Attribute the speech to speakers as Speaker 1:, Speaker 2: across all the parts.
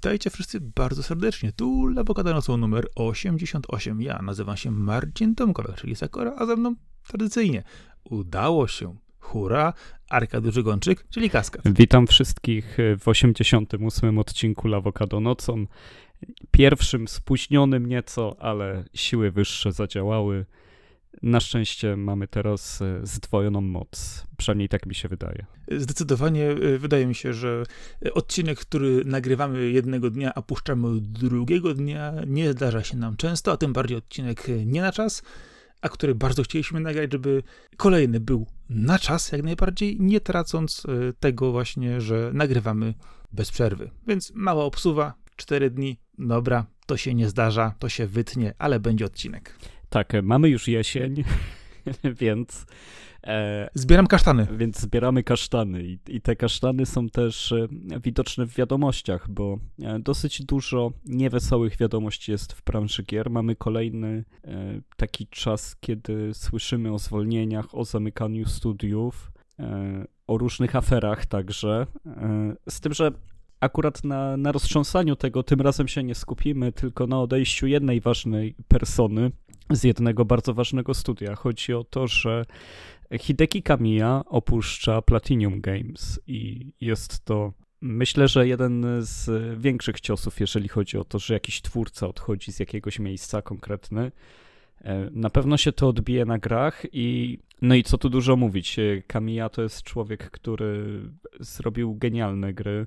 Speaker 1: Witajcie wszyscy bardzo serdecznie. Tu Lawokada Nocą numer 88. Ja nazywam się Marcin Tomkowiak, czyli Sakora, a ze mną tradycyjnie udało się. Hurra! Arka Gączyk, czyli Kaskad.
Speaker 2: Witam wszystkich w 88 odcinku Lawokado Nocą. Pierwszym spóźnionym nieco, ale siły wyższe zadziałały. Na szczęście mamy teraz e, zdwojoną moc. Przynajmniej tak mi się wydaje.
Speaker 1: Zdecydowanie e, wydaje mi się, że odcinek, który nagrywamy jednego dnia, a puszczamy drugiego dnia, nie zdarza się nam często, a tym bardziej odcinek nie na czas, a który bardzo chcieliśmy nagrać, żeby kolejny był na czas, jak najbardziej, nie tracąc e, tego właśnie, że nagrywamy bez przerwy. Więc mała obsuwa, cztery dni, dobra, to się nie zdarza, to się wytnie, ale będzie odcinek.
Speaker 2: Tak, mamy już jesień, więc. E,
Speaker 1: Zbieram kasztany.
Speaker 2: Więc zbieramy kasztany i, i te kasztany są też e, widoczne w wiadomościach, bo e, dosyć dużo niewesołych wiadomości jest w branży gier. Mamy kolejny e, taki czas, kiedy słyszymy o zwolnieniach, o zamykaniu studiów, e, o różnych aferach także. E, z tym, że akurat na, na roztrząsaniu tego tym razem się nie skupimy, tylko na odejściu jednej ważnej persony z jednego bardzo ważnego studia. Chodzi o to, że Hideki Kamiya opuszcza Platinum Games i jest to myślę, że jeden z większych ciosów, jeżeli chodzi o to, że jakiś twórca odchodzi z jakiegoś miejsca konkretny. E, na pewno się to odbije na grach i no i co tu dużo mówić. Kamiya to jest człowiek, który zrobił genialne gry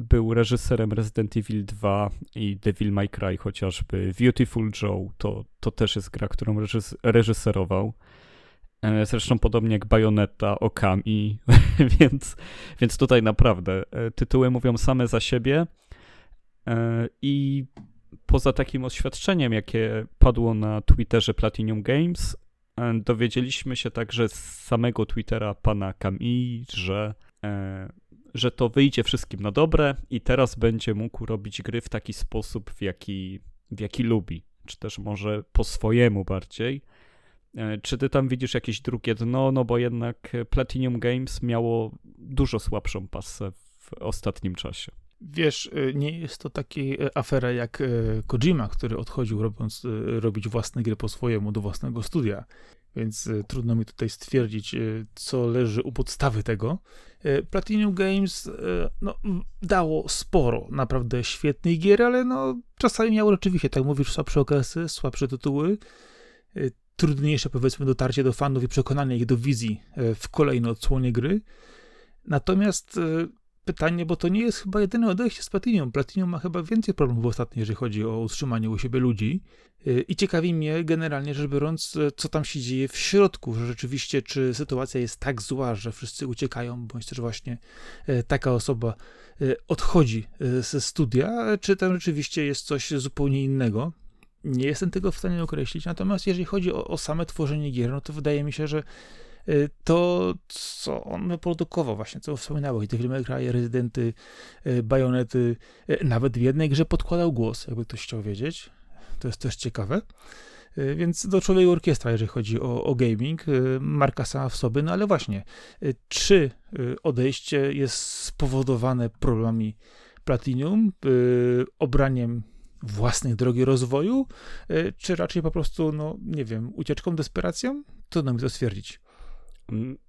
Speaker 2: był reżyserem Resident Evil 2 i Devil May Cry chociażby. Beautiful Joe to, to też jest gra, którą reżys reżyserował. E, zresztą podobnie jak Bayonetta, Okami, więc, więc tutaj naprawdę e, tytuły mówią same za siebie e, i poza takim oświadczeniem, jakie padło na Twitterze Platinum Games, dowiedzieliśmy się także z samego Twittera pana Kami, że że to wyjdzie wszystkim na dobre i teraz będzie mógł robić gry w taki sposób, w jaki, w jaki lubi, czy też może po swojemu bardziej. E, czy ty tam widzisz jakieś drugie dno? No bo jednak Platinum Games miało dużo słabszą pasę w ostatnim czasie.
Speaker 1: Wiesz, e, nie jest to taki e, afera jak Kojima, który odchodził robiąc, robić własne gry po swojemu do własnego studia więc e, trudno mi tutaj stwierdzić, e, co leży u podstawy tego. E, Platinum Games no, dało sporo naprawdę świetnych gier, ale no, czasami miało rzeczywiście, tak mówisz, słabsze okresy, słabsze tytuły, trudniejsze powiedzmy dotarcie do fanów i przekonanie ich do wizji w kolejnej odsłonie gry. Natomiast pytanie, bo to nie jest chyba jedyne odejście z Platinum. Platinum ma chyba więcej problemów ostatnio, jeżeli chodzi o utrzymanie u siebie ludzi. Y, I ciekawi mnie generalnie rzecz biorąc, y, co tam się dzieje w środku, że rzeczywiście, czy sytuacja jest tak zła, że wszyscy uciekają, bądź też właśnie y, taka osoba odchodzi ze studia, czy tam rzeczywiście jest coś zupełnie innego. Nie jestem tego w stanie określić, natomiast jeżeli chodzi o, o same tworzenie gier, no to wydaje mi się, że to, co on wyprodukował właśnie, co wspominałeś, tych Cry, Rezydenty, y, Bajonety, y, nawet w jednej grze podkładał głos, jakby ktoś chciał wiedzieć. To jest też ciekawe. Więc do człowieka orkiestra, jeżeli chodzi o, o gaming, marka sama w sobie, no ale właśnie, czy odejście jest spowodowane problemami Platinum, obraniem własnej drogi rozwoju, czy raczej po prostu, no nie wiem, ucieczką, desperacją? Trudno mi to stwierdzić.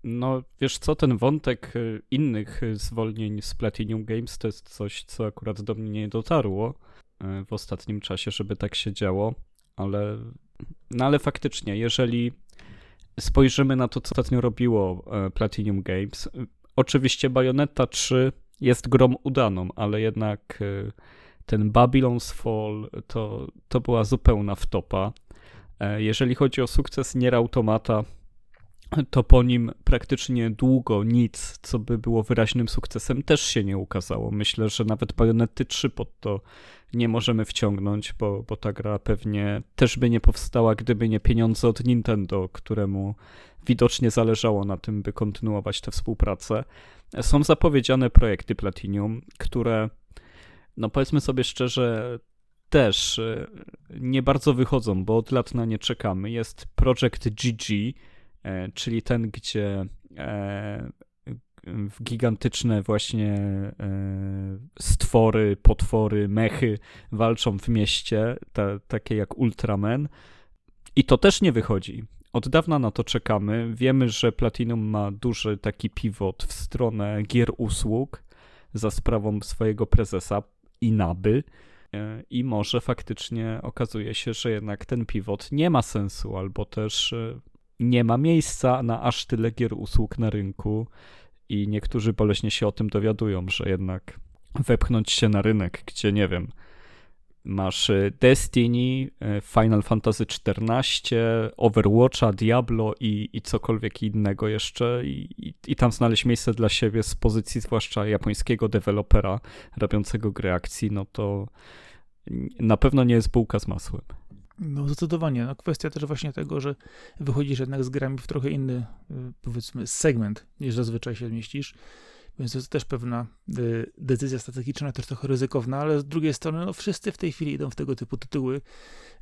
Speaker 2: No, wiesz co, ten wątek y, innych zwolnień z Platinum Games to jest coś, co akurat do mnie nie dotarło y, w ostatnim czasie, żeby tak się działo, ale, no ale faktycznie, jeżeli spojrzymy na to, co ostatnio robiło y, Platinum Games, oczywiście Bayonetta 3 jest grom udaną, ale jednak ten Babylon's Fall to, to była zupełna wtopa. Jeżeli chodzi o sukces Nier Automata, to po nim praktycznie długo nic, co by było wyraźnym sukcesem, też się nie ukazało. Myślę, że nawet Bayonety 3 pod to nie możemy wciągnąć, bo, bo ta gra pewnie też by nie powstała, gdyby nie pieniądze od Nintendo, któremu widocznie zależało na tym, by kontynuować tę współpracę. Są zapowiedziane projekty Platinum, które, no powiedzmy sobie szczerze, też e, nie bardzo wychodzą, bo od lat na nie czekamy. Jest projekt GG, czyli ten, gdzie e, gigantyczne właśnie e, stwory, potwory, mechy walczą w mieście, ta, takie jak Ultraman. I to też nie wychodzi. Od dawna na to czekamy. Wiemy, że Platinum ma duży taki pivot w stronę gier usług za sprawą swojego prezesa Inaby. E, I może faktycznie okazuje się, że jednak ten pivot nie ma sensu, albo też e, nie ma miejsca na aż tyle gier usług na rynku. I niektórzy boleśnie się o tym dowiadują, że jednak wepchnąć się na rynek, gdzie nie wiem, Masz y, Destiny, y, Final Fantasy XIV, Overwatcha, Diablo i, i cokolwiek innego jeszcze i, i, i, tam znaleźć miejsce dla siebie z pozycji zwłaszcza japońskiego dewelopera robiącego gry akcji, no to na pewno nie jest bułka z masłem.
Speaker 1: No zdecydowanie. No, kwestia też właśnie tego, że wychodzisz jednak z grami w trochę inny, y, powiedzmy, segment niż zazwyczaj się zmieścisz. Więc to jest też pewna y, decyzja strategiczna, też trochę ryzykowna, ale z drugiej strony no, wszyscy w tej chwili idą w tego typu tytuły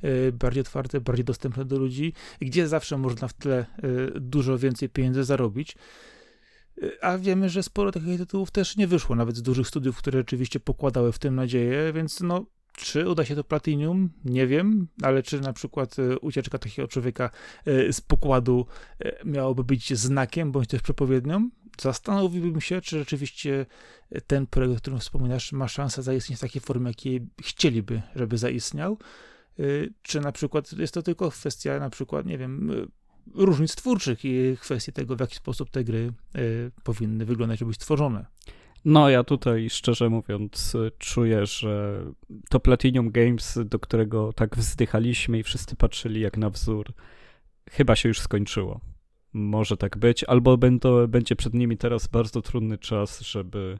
Speaker 1: y, bardziej otwarte, bardziej dostępne do ludzi, gdzie zawsze można w tle dużo więcej pieniędzy zarobić. A wiemy, że sporo takich tytułów też nie wyszło, nawet z dużych studiów, które rzeczywiście pokładały w tym nadzieję, więc no, czy uda się to Platinum? Nie wiem, ale czy na przykład ucieczka takiego człowieka z pokładu miałoby być znakiem bądź też przepowiednią? zastanowiłbym się, czy rzeczywiście ten projekt, o którym wspominasz, ma szansę zaistnieć w takiej formie, jakiej chcieliby, żeby zaistniał. Czy na przykład jest to tylko kwestia, na przykład, nie wiem, różnic twórczych i kwestii tego, w jaki sposób te gry powinny wyglądać, żeby być stworzone.
Speaker 2: No, ja tutaj szczerze mówiąc czuję, że to Platinum Games, do którego tak wzdychaliśmy i wszyscy patrzyli jak na wzór, chyba się już skończyło. Może tak być, albo będą, będzie przed nimi teraz bardzo trudny czas, żeby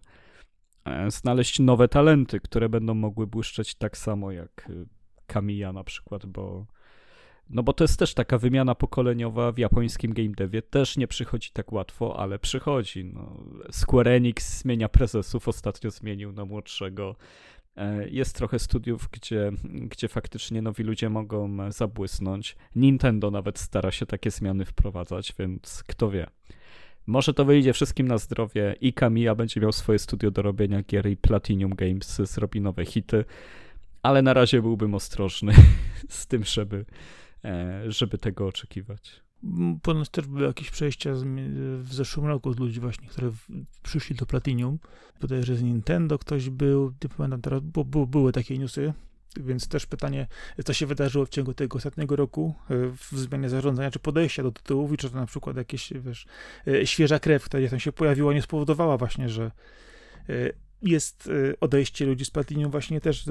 Speaker 2: e, znaleźć nowe talenty, które będą mogły błyszczeć tak samo jak Kamiya y, na przykład, bo no bo to jest też taka wymiana pokoleniowa w japońskim game devie. Też nie przychodzi tak łatwo, ale przychodzi. No, Square Enix zmienia prezesów, ostatnio zmienił na młodszego. E, jest trochę studiów, gdzie, gdzie faktycznie nowi ludzie mogą e, zabłysnąć. Nintendo nawet stara się takie zmiany wprowadzać, więc kto wie. Może to wyjdzie wszystkim na zdrowie i Kamiya będzie miał swoje studio do robienia gier i Platinum Games zrobi nowe hity, ale na razie byłbym ostrożny z tym, żeby, żeby tego oczekiwać.
Speaker 1: Ponoć też były jakieś przejścia w zeszłym roku od ludzi właśnie, które przyszli do Platinum. Podaję, że z Nintendo ktoś był, nie pamiętam teraz, bo, bo były takie newsy, więc też pytanie, co się wydarzyło w ciągu tego ostatniego roku e, w zmianie zarządzania, czy podejścia do tytułów i czy to na przykład jakieś, wiesz, e, świeża krew, która tam się pojawiła, nie spowodowała właśnie, że e, jest y, odejście ludzi z Platinum właśnie też,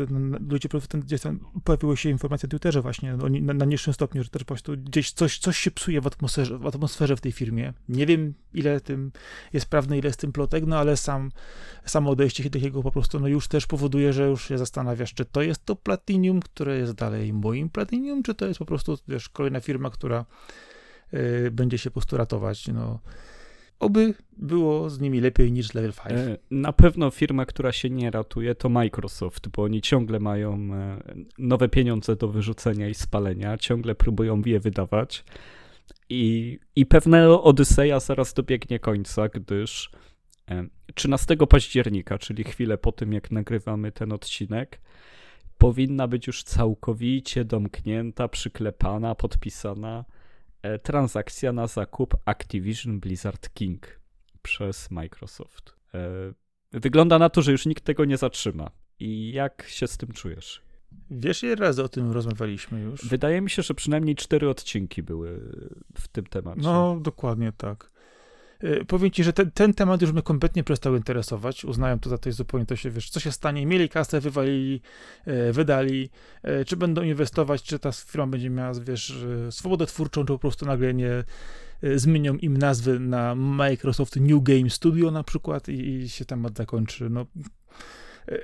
Speaker 1: ludzie gdzieś tam pojawiły się informacje na Twitterze właśnie na, na niższym stopniu, że też po prostu gdzieś coś, coś się psuje w atmosferze, w atmosferze w tej firmie. Nie wiem, ile tym jest prawdy, ile jest tym plotek, no ale sam, samo odejście takiego po prostu no już też powoduje, że już się zastanawiasz, czy to jest to Platinum, które jest dalej moim Platinum, czy to jest po prostu, wiesz, kolejna firma, która y, będzie się po prostu ratować, no oby było z nimi lepiej niż Level 5. E,
Speaker 2: na pewno firma, która się nie ratuje, to Microsoft, bo oni ciągle mają e, nowe pieniądze do wyrzucenia i spalenia, ciągle próbują je wydawać. I, i pewnego Odyseja zaraz dobiegnie końca, gdyż 13 e, października, czyli chwilę po tym, jak nagrywamy ten odcinek, powinna być już całkowicie domknięta, przyklepana, podpisana transakcja na zakup Activision Blizzard King przez Microsoft. E, wygląda na to, że już nikt tego nie zatrzyma. I jak się z tym czujesz?
Speaker 1: Wiesz, ile razy o tym rozmawialiśmy już?
Speaker 2: Wydaje mi się, że przynajmniej cztery odcinki były w tym temacie.
Speaker 1: No, dokładnie tak. Y, powiem ci, że ten, ten temat już mnie kompletnie przestał interesować. Uznałem to za coś zupełnie, to się, wiesz, co się stanie. Mieli kasę, wywalili, y, wydali. Y, czy będą inwestować, czy ta firma będzie miała, wiesz, swobodę twórczą, czy po prostu nagle nie zmienią im nazwy na Microsoft New Game Studio na przykład i, i się temat zakończy. No,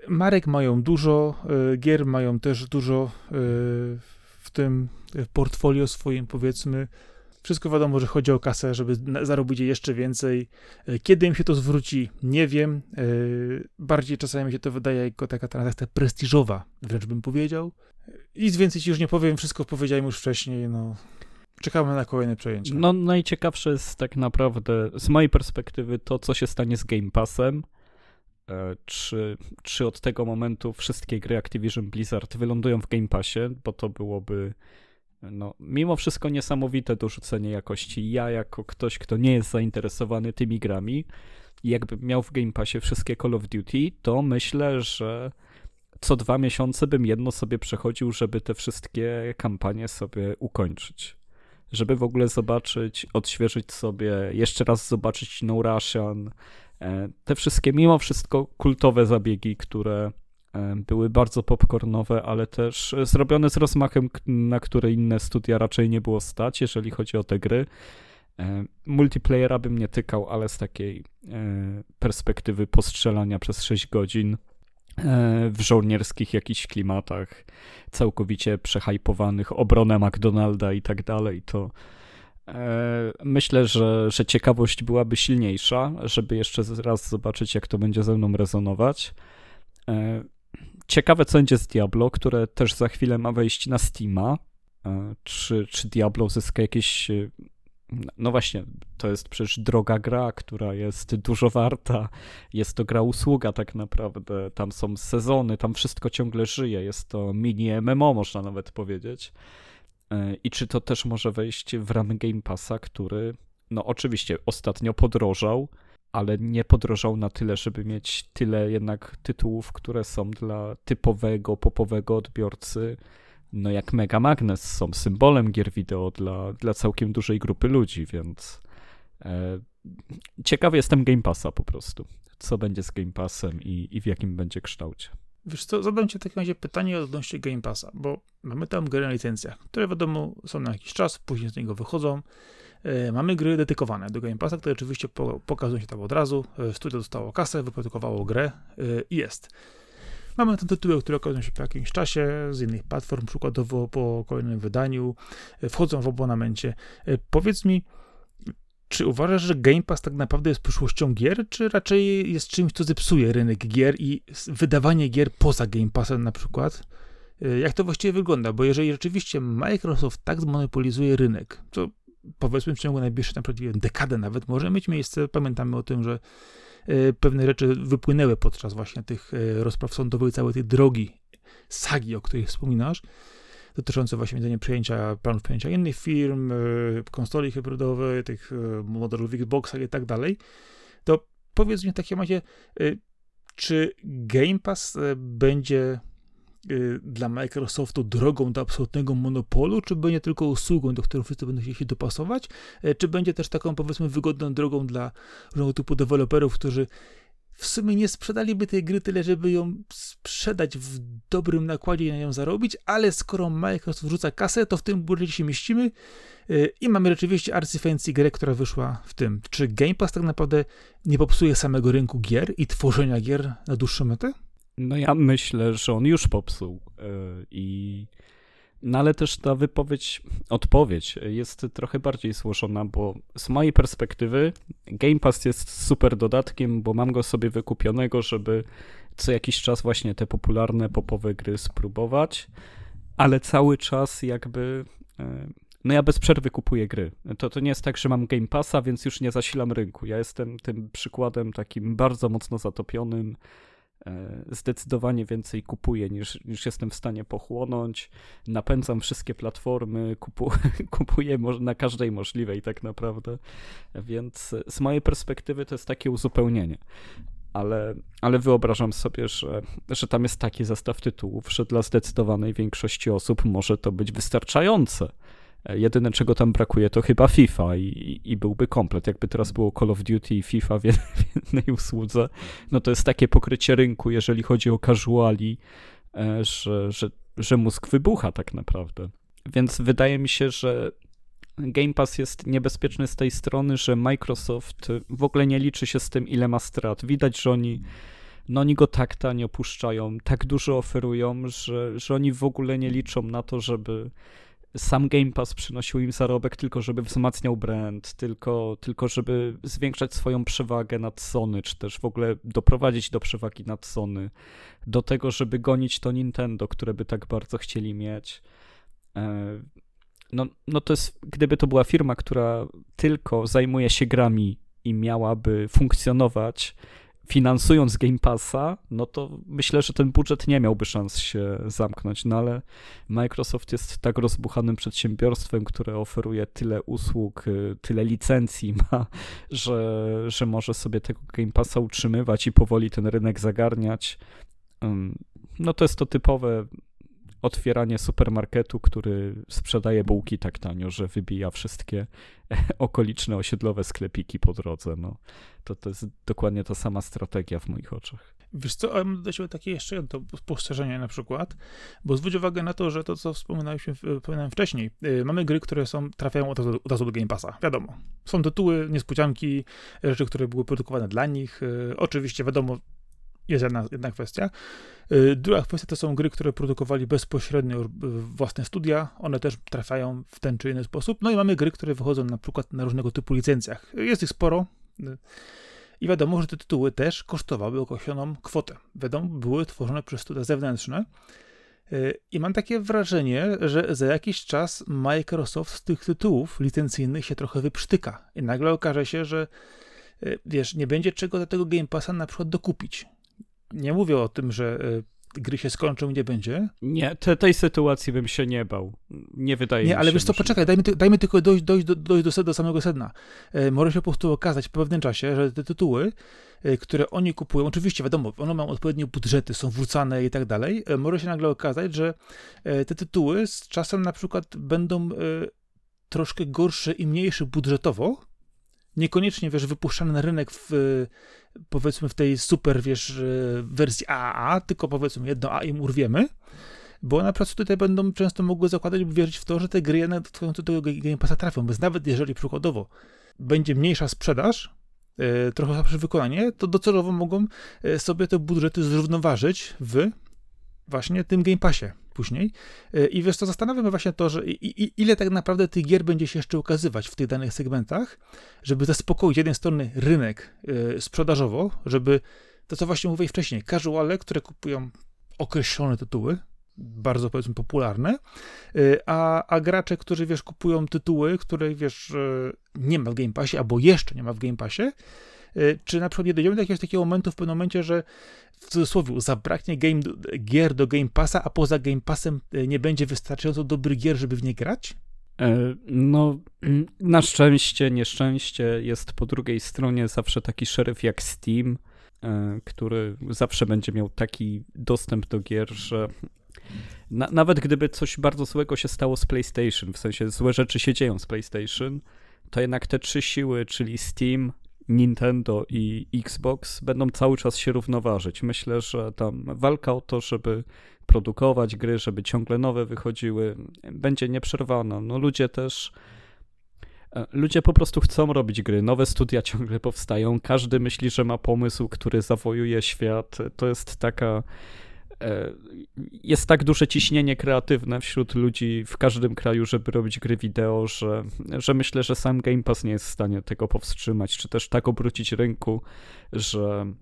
Speaker 1: marek mają dużo, gier mają też dużo w tym portfolio swoim, powiedzmy. Wszystko wiadomo, że chodzi o kasę, żeby zarobić jeszcze więcej. E, kiedy im się to zwróci, nie wiem. E, bardziej czasami mi się to wydaje jako taka transakcja prestiżowa, wręcz bym powiedział. Nic więcej ci już nie powiem, wszystko powiedziałem już wcześniej. No. czekamy na kolejne przejęcia.
Speaker 2: No najciekawsze jest tak naprawdę z mojej perspektywy to, co się stanie z Game Passem. E, czy, czy od tego momentu wszystkie gry Activision Blizzard wylądują w Game Passie, bo to byłoby no, mimo wszystko niesamowite dorzucenie jakości. Ja, jako ktoś, kto nie jest zainteresowany tymi grami, jakbym miał w Game Passie wszystkie Call of Duty, to myślę, że co dwa miesiące bym jedno sobie przechodził, żeby te wszystkie kampanie sobie ukończyć. Żeby w ogóle zobaczyć, odświeżyć sobie, jeszcze raz zobaczyć No Russian, e, te wszystkie mimo wszystko kultowe zabiegi, które były bardzo popcornowe, ale też zrobione z rozmachem, na które inne studia raczej nie było stać, jeżeli chodzi o te gry. E, multiplayera bym nie tykał, ale z takiej perspektywy postrzelania przez 6 godzin E, w żołnierskich jakichś klimatach, całkowicie przehajpowanych, obronę McDonalda i tak dalej, to e, myślę, że, że ciekawość byłaby silniejsza, żeby jeszcze raz zobaczyć, jak to będzie ze mną rezonować. E, ciekawe, co będzie z Diablo, które też za chwilę ma wejść na Steama. Czy, czy Diablo zyska jakieś no właśnie, to jest przecież droga gra, która jest dużo warta. Jest to gra usługa tak naprawdę. Tam są sezony, tam wszystko ciągle żyje. Jest to mini MMO, można nawet powiedzieć. E, I czy to też może wejść w ramy Game Passa, który, no oczywiście, ostatnio podrożał, ale nie podrożał na tyle, żeby mieć tyle jednak tytułów, które są dla typowego, popowego odbiorcy no jak Mega Magnes są symbolem gier wideo dla, dla całkiem dużej grupy ludzi, więc e, ciekawy jestem Game Passa po prostu. Co będzie z Game Passem i, i w jakim będzie kształcie.
Speaker 1: Wiesz co, zadam ci w takim razie pytanie odnośnie Game Passa, bo mamy tam gry na licencjach, które wiadomo są na jakiś czas, później z niego wychodzą. E, mamy gry dedykowane do Game Passa, które oczywiście po, pokazują się tam od razu. E, studio dostało kasę, wyprodukowało grę e, i jest. Mamy te tytuły, które okazują się po jakimś czasie z innych platform, przykładowo po kolejnym wydaniu, wchodzą w abonamencie. Powiedz mi, czy uważasz, że Game Pass tak naprawdę jest przyszłością gier, czy raczej jest czymś, co zepsuje rynek gier i wydawanie gier poza Game Passem na przykład? Jak to właściwie wygląda? Bo jeżeli rzeczywiście Microsoft tak zmonopolizuje rynek, to powiedzmy w ciągu najbliższej naprawdę dekadę nawet może mieć miejsce. Pamiętamy o tym, że E, pewne rzeczy wypłynęły podczas właśnie tych e, rozpraw sądowych, całej tej drogi, sagi, o której wspominasz, dotyczące właśnie między przejęcia, planów przejęcia innych firm, e, konsoli hybrydowej, tych modelów Xboxa i tak dalej, to powiedz mi w takim razie, czy Game Pass będzie dla Microsoftu drogą do absolutnego monopolu, czy będzie tylko usługą, do której wszyscy będą chcieli się dopasować, e, czy będzie też taką powiedzmy wygodną drogą dla różnego typu deweloperów, którzy w sumie nie sprzedaliby tej gry tyle, żeby ją sprzedać w dobrym nakładzie i na nią zarobić, ale skoro Microsoft wrzuca kasę, to w tym budżecie się mieścimy e, i mamy rzeczywiście arcy grę, która wyszła w tym. Czy Game Pass tak naprawdę nie popsuje samego rynku gier i tworzenia gier na dłuższą metę?
Speaker 2: No ja myślę, że on już popsuł e, i no ale też ta wypowiedź, odpowiedź jest trochę bardziej złożona, bo z mojej perspektywy Game Pass jest super dodatkiem, bo mam go sobie wykupionego, żeby co jakiś czas właśnie te popularne popowe gry spróbować, ale cały czas jakby e, no ja bez przerwy kupuję gry. To, to nie jest tak, że mam Game Passa, więc już nie zasilam rynku. Ja jestem tym przykładem takim bardzo mocno zatopionym, zdecydowanie więcej kupuję niż, niż jestem w stanie pochłonąć. Napędzam wszystkie platformy, kupu, kupuję na każdej możliwej tak naprawdę. Więc z mojej perspektywy to jest takie uzupełnienie. Ale, ale wyobrażam sobie, że, że tam jest taki zestaw tytułów, że dla zdecydowanej większości osób może to być wystarczające Jedyne, czego tam brakuje, to chyba FIFA i, i byłby komplet. Jakby teraz było Call of Duty i FIFA w jednej usłudze, no to jest takie pokrycie rynku, jeżeli chodzi o casuali, e, że, że, że mózg wybucha tak naprawdę. Więc wydaje mi się, że Game Pass jest niebezpieczny z tej strony, że Microsoft w ogóle nie liczy się z tym, ile ma strat. Widać, że oni, no oni go tak tanio opuszczają, tak dużo oferują, że, że oni w ogóle nie liczą na to, żeby sam Game Pass przynosił im zarobek tylko, żeby wzmacniał brand, tylko, tylko żeby zwiększać swoją przewagę nad Sony, czy też w ogóle doprowadzić do przewagi nad Sony, do tego, żeby gonić to Nintendo, które by tak bardzo chcieli mieć. E, no, no to jest, gdyby to była firma, która tylko zajmuje się grami i miałaby funkcjonować finansując Game Passa, no to myślę, że ten budżet nie miałby szans się zamknąć, no ale Microsoft jest tak rozbuchanym przedsiębiorstwem, które oferuje tyle usług, y, tyle licencji ma, że, że może sobie tego Game Passa utrzymywać i powoli ten rynek zagarniać. No to jest to typowe otwieranie supermarketu, który sprzedaje bułki tak tanio, że wybija wszystkie okoliczne osiedlowe sklepiki po drodze. No, to, to jest dokładnie ta sama strategia w moich oczach.
Speaker 1: Wiesz co, mam do ciebie takie jeszcze jedno spostrzeżenie na przykład, bo zwróć uwagę na to, że to, co wspominałem wcześniej, yy, mamy gry, które są, trafiają od razu, od razu do Game Passa, wiadomo. Są tytuły, niespodzianki, rzeczy, które były produkowane dla nich. Yy, oczywiście, wiadomo, jest jedna, jedna kwestia. Y, druga kwestia to są gry, które produkowali bezpośrednio własne studia. One też trafiają w ten czy inny sposób. No i mamy gry, które wychodzą na przykład na różnego typu licencjach. Jest ich sporo. Y, I wiadomo, że te tytuły też kosztowały określoną kwotę. Wiadomo, były tworzone przez studia zewnętrzne. Y, I mam takie wrażenie, że za jakiś czas Microsoft z tych tytułów licencyjnych się trochę wyprztyka. I nagle okaże się, że wiesz, nie będzie czego do tego Game Passa na przykład dokupić nie mówię o tym, że e, gry się skończą i nie będzie.
Speaker 2: Nie, te, tej sytuacji bym się nie bał. Nie wydaje
Speaker 1: nie,
Speaker 2: mi się.
Speaker 1: Nie, ale wiesz co, poczekaj, dajmy, dajmy tylko dojść, dojść, do, dojść do, do samego sedna. E, może się po prostu okazać w pewnym czasie, że te tytuły, e, które oni kupują, oczywiście wiadomo, one mają odpowiednie budżety, są wrzucane i tak dalej, e, może się nagle okazać, że te tytuły z czasem na przykład będą troszkę gorsze i mniejsze budżetowo, niekoniecznie, wiesz, wypuszczane na rynek w, powiedzmy, w tej super, wiesz, wersji AAA, tylko powiedzmy jedno A im urwiemy, bo na przykład tutaj będą często mogły zakładać lub wierzyć w to, że te gry jednak do tego Game Passa trafią, więc nawet jeżeli przykładowo będzie mniejsza sprzedaż, e, trochę słabsze wykonanie, to docelowo mogą e, sobie te budżety zrównoważyć w właśnie tym Game Passie później. E, I wiesz, to zastanawiamy właśnie to, że i, i, ile tak naprawdę tych gier będzie się jeszcze ukazywać w tych danych segmentach, żeby zaspokoić z jednej strony rynek y, sprzedażowo, żeby to, co właśnie mówiłem wcześniej, casuale, które kupują określone tytuły, bardzo powiedzmy popularne, y, a, a gracze, którzy wiesz, kupują tytuły, które wiesz, nie ma w Game Passie, albo jeszcze nie ma w Game Passie, czy na przykład nie dojdziemy do jakiegoś takiego momentu w pewnym momencie, że w cudzysłowie zabraknie game, gier do Game Passa, a poza Game Passem y, nie będzie wystarczająco dobrych gier, żeby w nie grać?
Speaker 2: E, no, na szczęście, nieszczęście jest po drugiej stronie zawsze taki szeryf jak Steam, e, który zawsze będzie miał taki dostęp do gier, że na, nawet gdyby coś bardzo złego się stało z PlayStation, w sensie złe rzeczy się dzieją z PlayStation, to jednak te trzy siły, czyli Steam, Nintendo i Xbox będą cały czas się równoważyć. Myślę, że tam walka o to, żeby produkować gry, żeby ciągle nowe wychodziły, będzie nieprzerwana. No ludzie też e, Ludzie po prostu chcą robić gry, nowe studia ciągle powstają, każdy myśli, że ma pomysł, który zawojuje świat. To jest taka jest tak duże ciśnienie kreatywne wśród ludzi w każdym kraju, żeby robić gry wideo, że, że myślę, że sam Game Pass nie jest w stanie tego powstrzymać, czy też tak obrócić rynku, że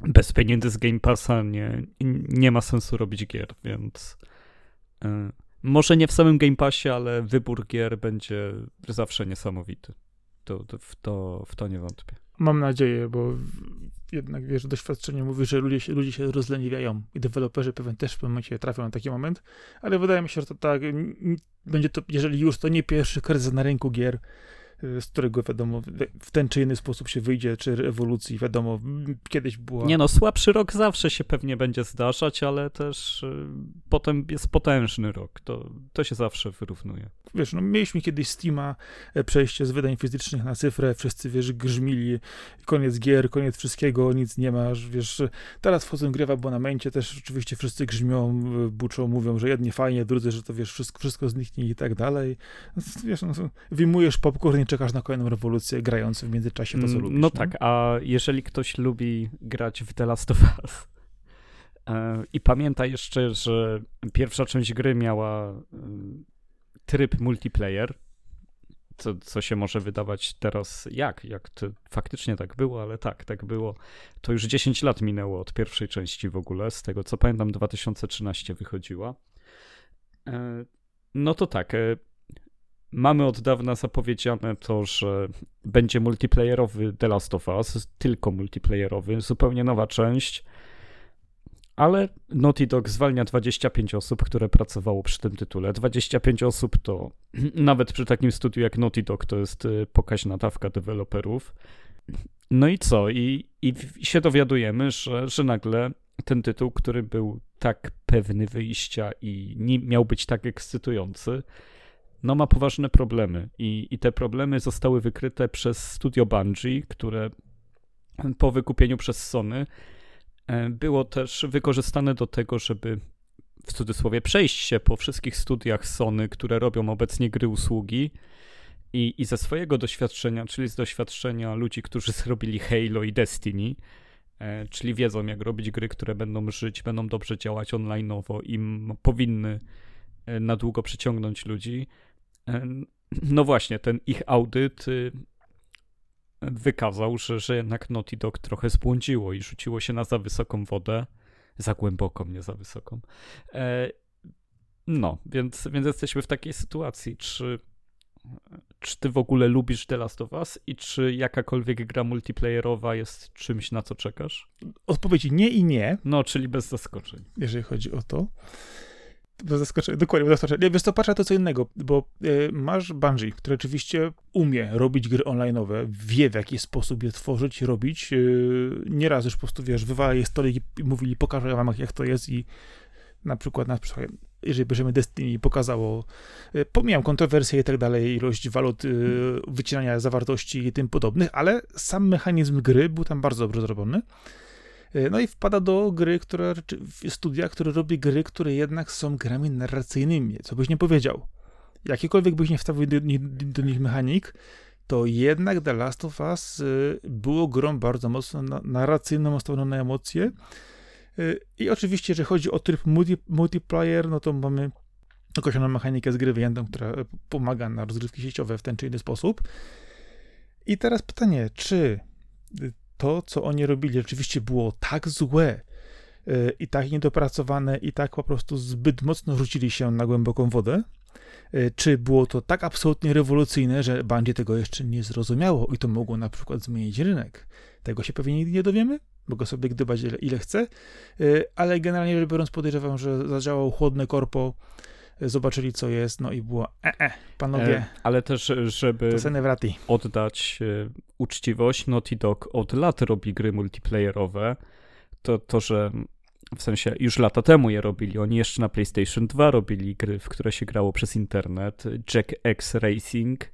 Speaker 2: bez pieniędzy z Game Passa nie, nie ma sensu robić gier, więc y, może nie w samym Game Passie, ale wybór gier będzie zawsze niesamowity. To, to, w, to, w to nie wątpię.
Speaker 1: Mam nadzieję, bo jednak, wiesz, doświadczenie mówi, że ludzie się, ludzie się rozleniwiają i deweloperzy pewnie też w pewnym momencie trafią na taki moment, ale wydaje mi się, że to tak, będzie to, jeżeli już, to nie pierwszy kryzys na rynku gier, z którego wiadomo, w ten czy inny sposób się wyjdzie, czy ewolucji, wiadomo, kiedyś było.
Speaker 2: Nie no, słabszy rok zawsze się pewnie będzie zdarzać, ale też y, potem jest potężny rok, to, to się zawsze wyrównuje.
Speaker 1: Wiesz, no mieliśmy kiedyś Steama, e, przejście z wydań fizycznych na cyfrę, wszyscy, wiesz, grzmili, koniec gier, koniec wszystkiego, nic nie masz, wiesz, teraz wchodzą gry w abonamencie, też oczywiście wszyscy grzmią, e, buczą, mówią, że jedni fajnie, drudzy, że to, wiesz, wszystko, wszystko zniknie i tak dalej. Wiesz, no, wyjmujesz popcorn i czekasz na kolejną rewolucję, grając w międzyczasie to, co mm, lubisz.
Speaker 2: No tak, a jeżeli ktoś lubi grać w The Last of Us e, i pamięta jeszcze, że pierwsza część gry miała e, tryb multiplayer, co, co się może wydawać teraz jak, jak to faktycznie tak było, ale tak, tak było. To już 10 lat minęło od pierwszej części w ogóle, z tego co pamiętam 2013 wychodziła. E, no to tak, mamy od dawna zapowiedziane to, że będzie multiplayerowy The Last of Us, tylko multiplayerowy, zupełnie nowa część. Ale Naughty Dog zwalnia 25 osób, które pracowało przy tym tytule. 25 osób to nawet przy takim studiu jak Naughty Dog to jest y, pokaźna dawka deweloperów. No i co? I, i się dowiadujemy, że, że nagle ten tytuł, który był tak pewny wyjścia i nie miał być tak ekscytujący, no ma poważne problemy. I, I te problemy zostały wykryte przez studio Bungie, które po wykupieniu przez Sony e, było też wykorzystane do tego, żeby w cudzysłowie przejść się po wszystkich studiach Sony, które robią obecnie gry usługi. I, I ze swojego doświadczenia, czyli z doświadczenia ludzi, którzy zrobili Halo i Destiny, e, czyli wiedzą, jak robić gry, które będą żyć, będą dobrze działać online'owo i powinny e, na długo przyciągnąć ludzi, no właśnie, ten ich audyt y, wykazał, że, że jednak Naughty Dog trochę zbłądziło i rzuciło się na za wysoką wodę, za głęboką, nie za wysoką. E, no, więc, więc jesteśmy w takiej sytuacji, czy, czy ty w ogóle lubisz The Last of Us i czy jakakolwiek gra multiplayerowa jest czymś, na co czekasz?
Speaker 1: Odpowiedzi nie i nie.
Speaker 2: No, czyli bez zaskoczeń.
Speaker 1: Jeżeli chodzi o to. Bez zaskoczenia, dokładnie, bez zaskoczenia. Wiesz, patrzę to co innego, bo y, masz Bungie, który oczywiście umie robić gry online'owe, wie w jaki sposób je tworzyć, robić. Y, nieraz już po prostu, wiesz, wywala je stolik i mówili, pokażę wam jak to jest i na przykład, na przykład jeżeli bierzemy Destiny, pokazało, y, pomijam kontrowersje i tak dalej, ilość walut, y, wycinania zawartości i tym podobnych, ale sam mechanizm gry był tam bardzo dobrze zrobiony. E, no i wpada do gry, które, studia, które robi gry, które jednak są grami narracyjnymi, co byś nie powiedział. Jakiekolwiek byś nie wstawił do, do nich mechanik, to jednak The Last of Us e, było grą bardzo mocno narracyjną, ostawioną na emocje. E, I oczywiście, jeżeli chodzi o tryb multi, multiplayer, no to mamy określoną mechanikę z gry wyjętą, która pomaga na rozgrywki sieciowe w ten czy inny sposób. I teraz pytanie, czy to, co oni robili, rzeczywiście było tak złe e, i tak niedopracowane i tak po prostu zbyt mocno rzucili się na głęboką wodę, e, czy było to tak absolutnie rewolucyjne, że Bungie tego jeszcze nie zrozumiało i to mogło na przykład zmienić rynek. Tego się pewnie nigdy nie dowiemy, mogę sobie gdybać ile, ile chcę, e, ale generalnie rzecz biorąc podejrzewam, że zadziałał chłodne korpo, zobaczyli co jest, no i było e, e panowie.
Speaker 2: Ale też, żeby oddać uczciwość, Naughty Dog od lat robi gry multiplayerowe. To, to, że w sensie już lata temu je robili. Oni jeszcze na PlayStation 2 robili gry, w które się grało przez internet. Jack X Racing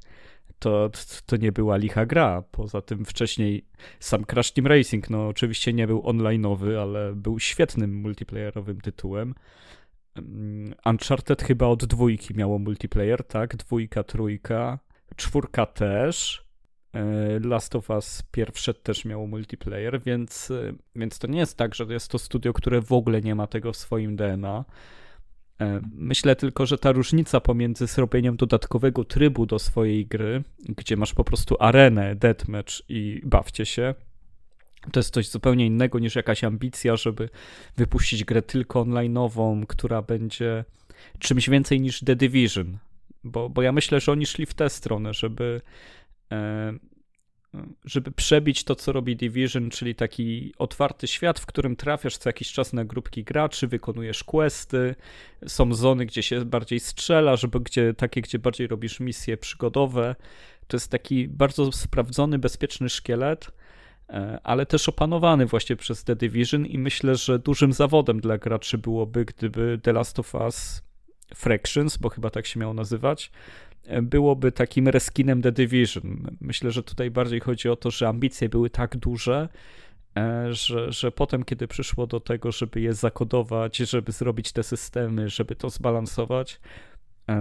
Speaker 2: to, to nie była licha gra. Poza tym wcześniej sam Crash Team Racing, no oczywiście nie był onlineowy, ale był świetnym multiplayerowym tytułem. Mm, Uncharted chyba od dwójki miało multiplayer, tak? Dwójka, trójka, czwórka też. E, Last of Us pierwsze też miało multiplayer, więc, e, więc to nie jest tak, że jest to studio, które w ogóle nie ma tego w swoim DNA. E, myślę tylko, że ta różnica pomiędzy zrobieniem dodatkowego trybu do swojej gry, gdzie masz po prostu arenę, deathmatch i bawcie się, to jest coś zupełnie innego niż jakaś ambicja, żeby wypuścić grę tylko online'ową, która będzie czymś więcej niż The Division. Bo, bo ja myślę, że oni szli w tę stronę, żeby, żeby przebić to, co robi Division, czyli taki otwarty świat, w którym trafiasz co jakiś czas na grupki graczy, wykonujesz questy, są zony, gdzie się bardziej strzela, żeby gdzie, takie, gdzie bardziej robisz misje przygodowe. To jest taki bardzo sprawdzony, bezpieczny szkielet E, ale też opanowany właśnie przez The Division i myślę, że dużym zawodem dla graczy byłoby, gdyby The Last of Us Fractions, bo chyba tak się miało nazywać, e, byłoby takim reskinem The Division. Myślę, że tutaj bardziej chodzi o to, że ambicje były tak duże, e, że, że potem, kiedy przyszło do tego, żeby je zakodować, żeby zrobić te systemy, żeby to zbalansować,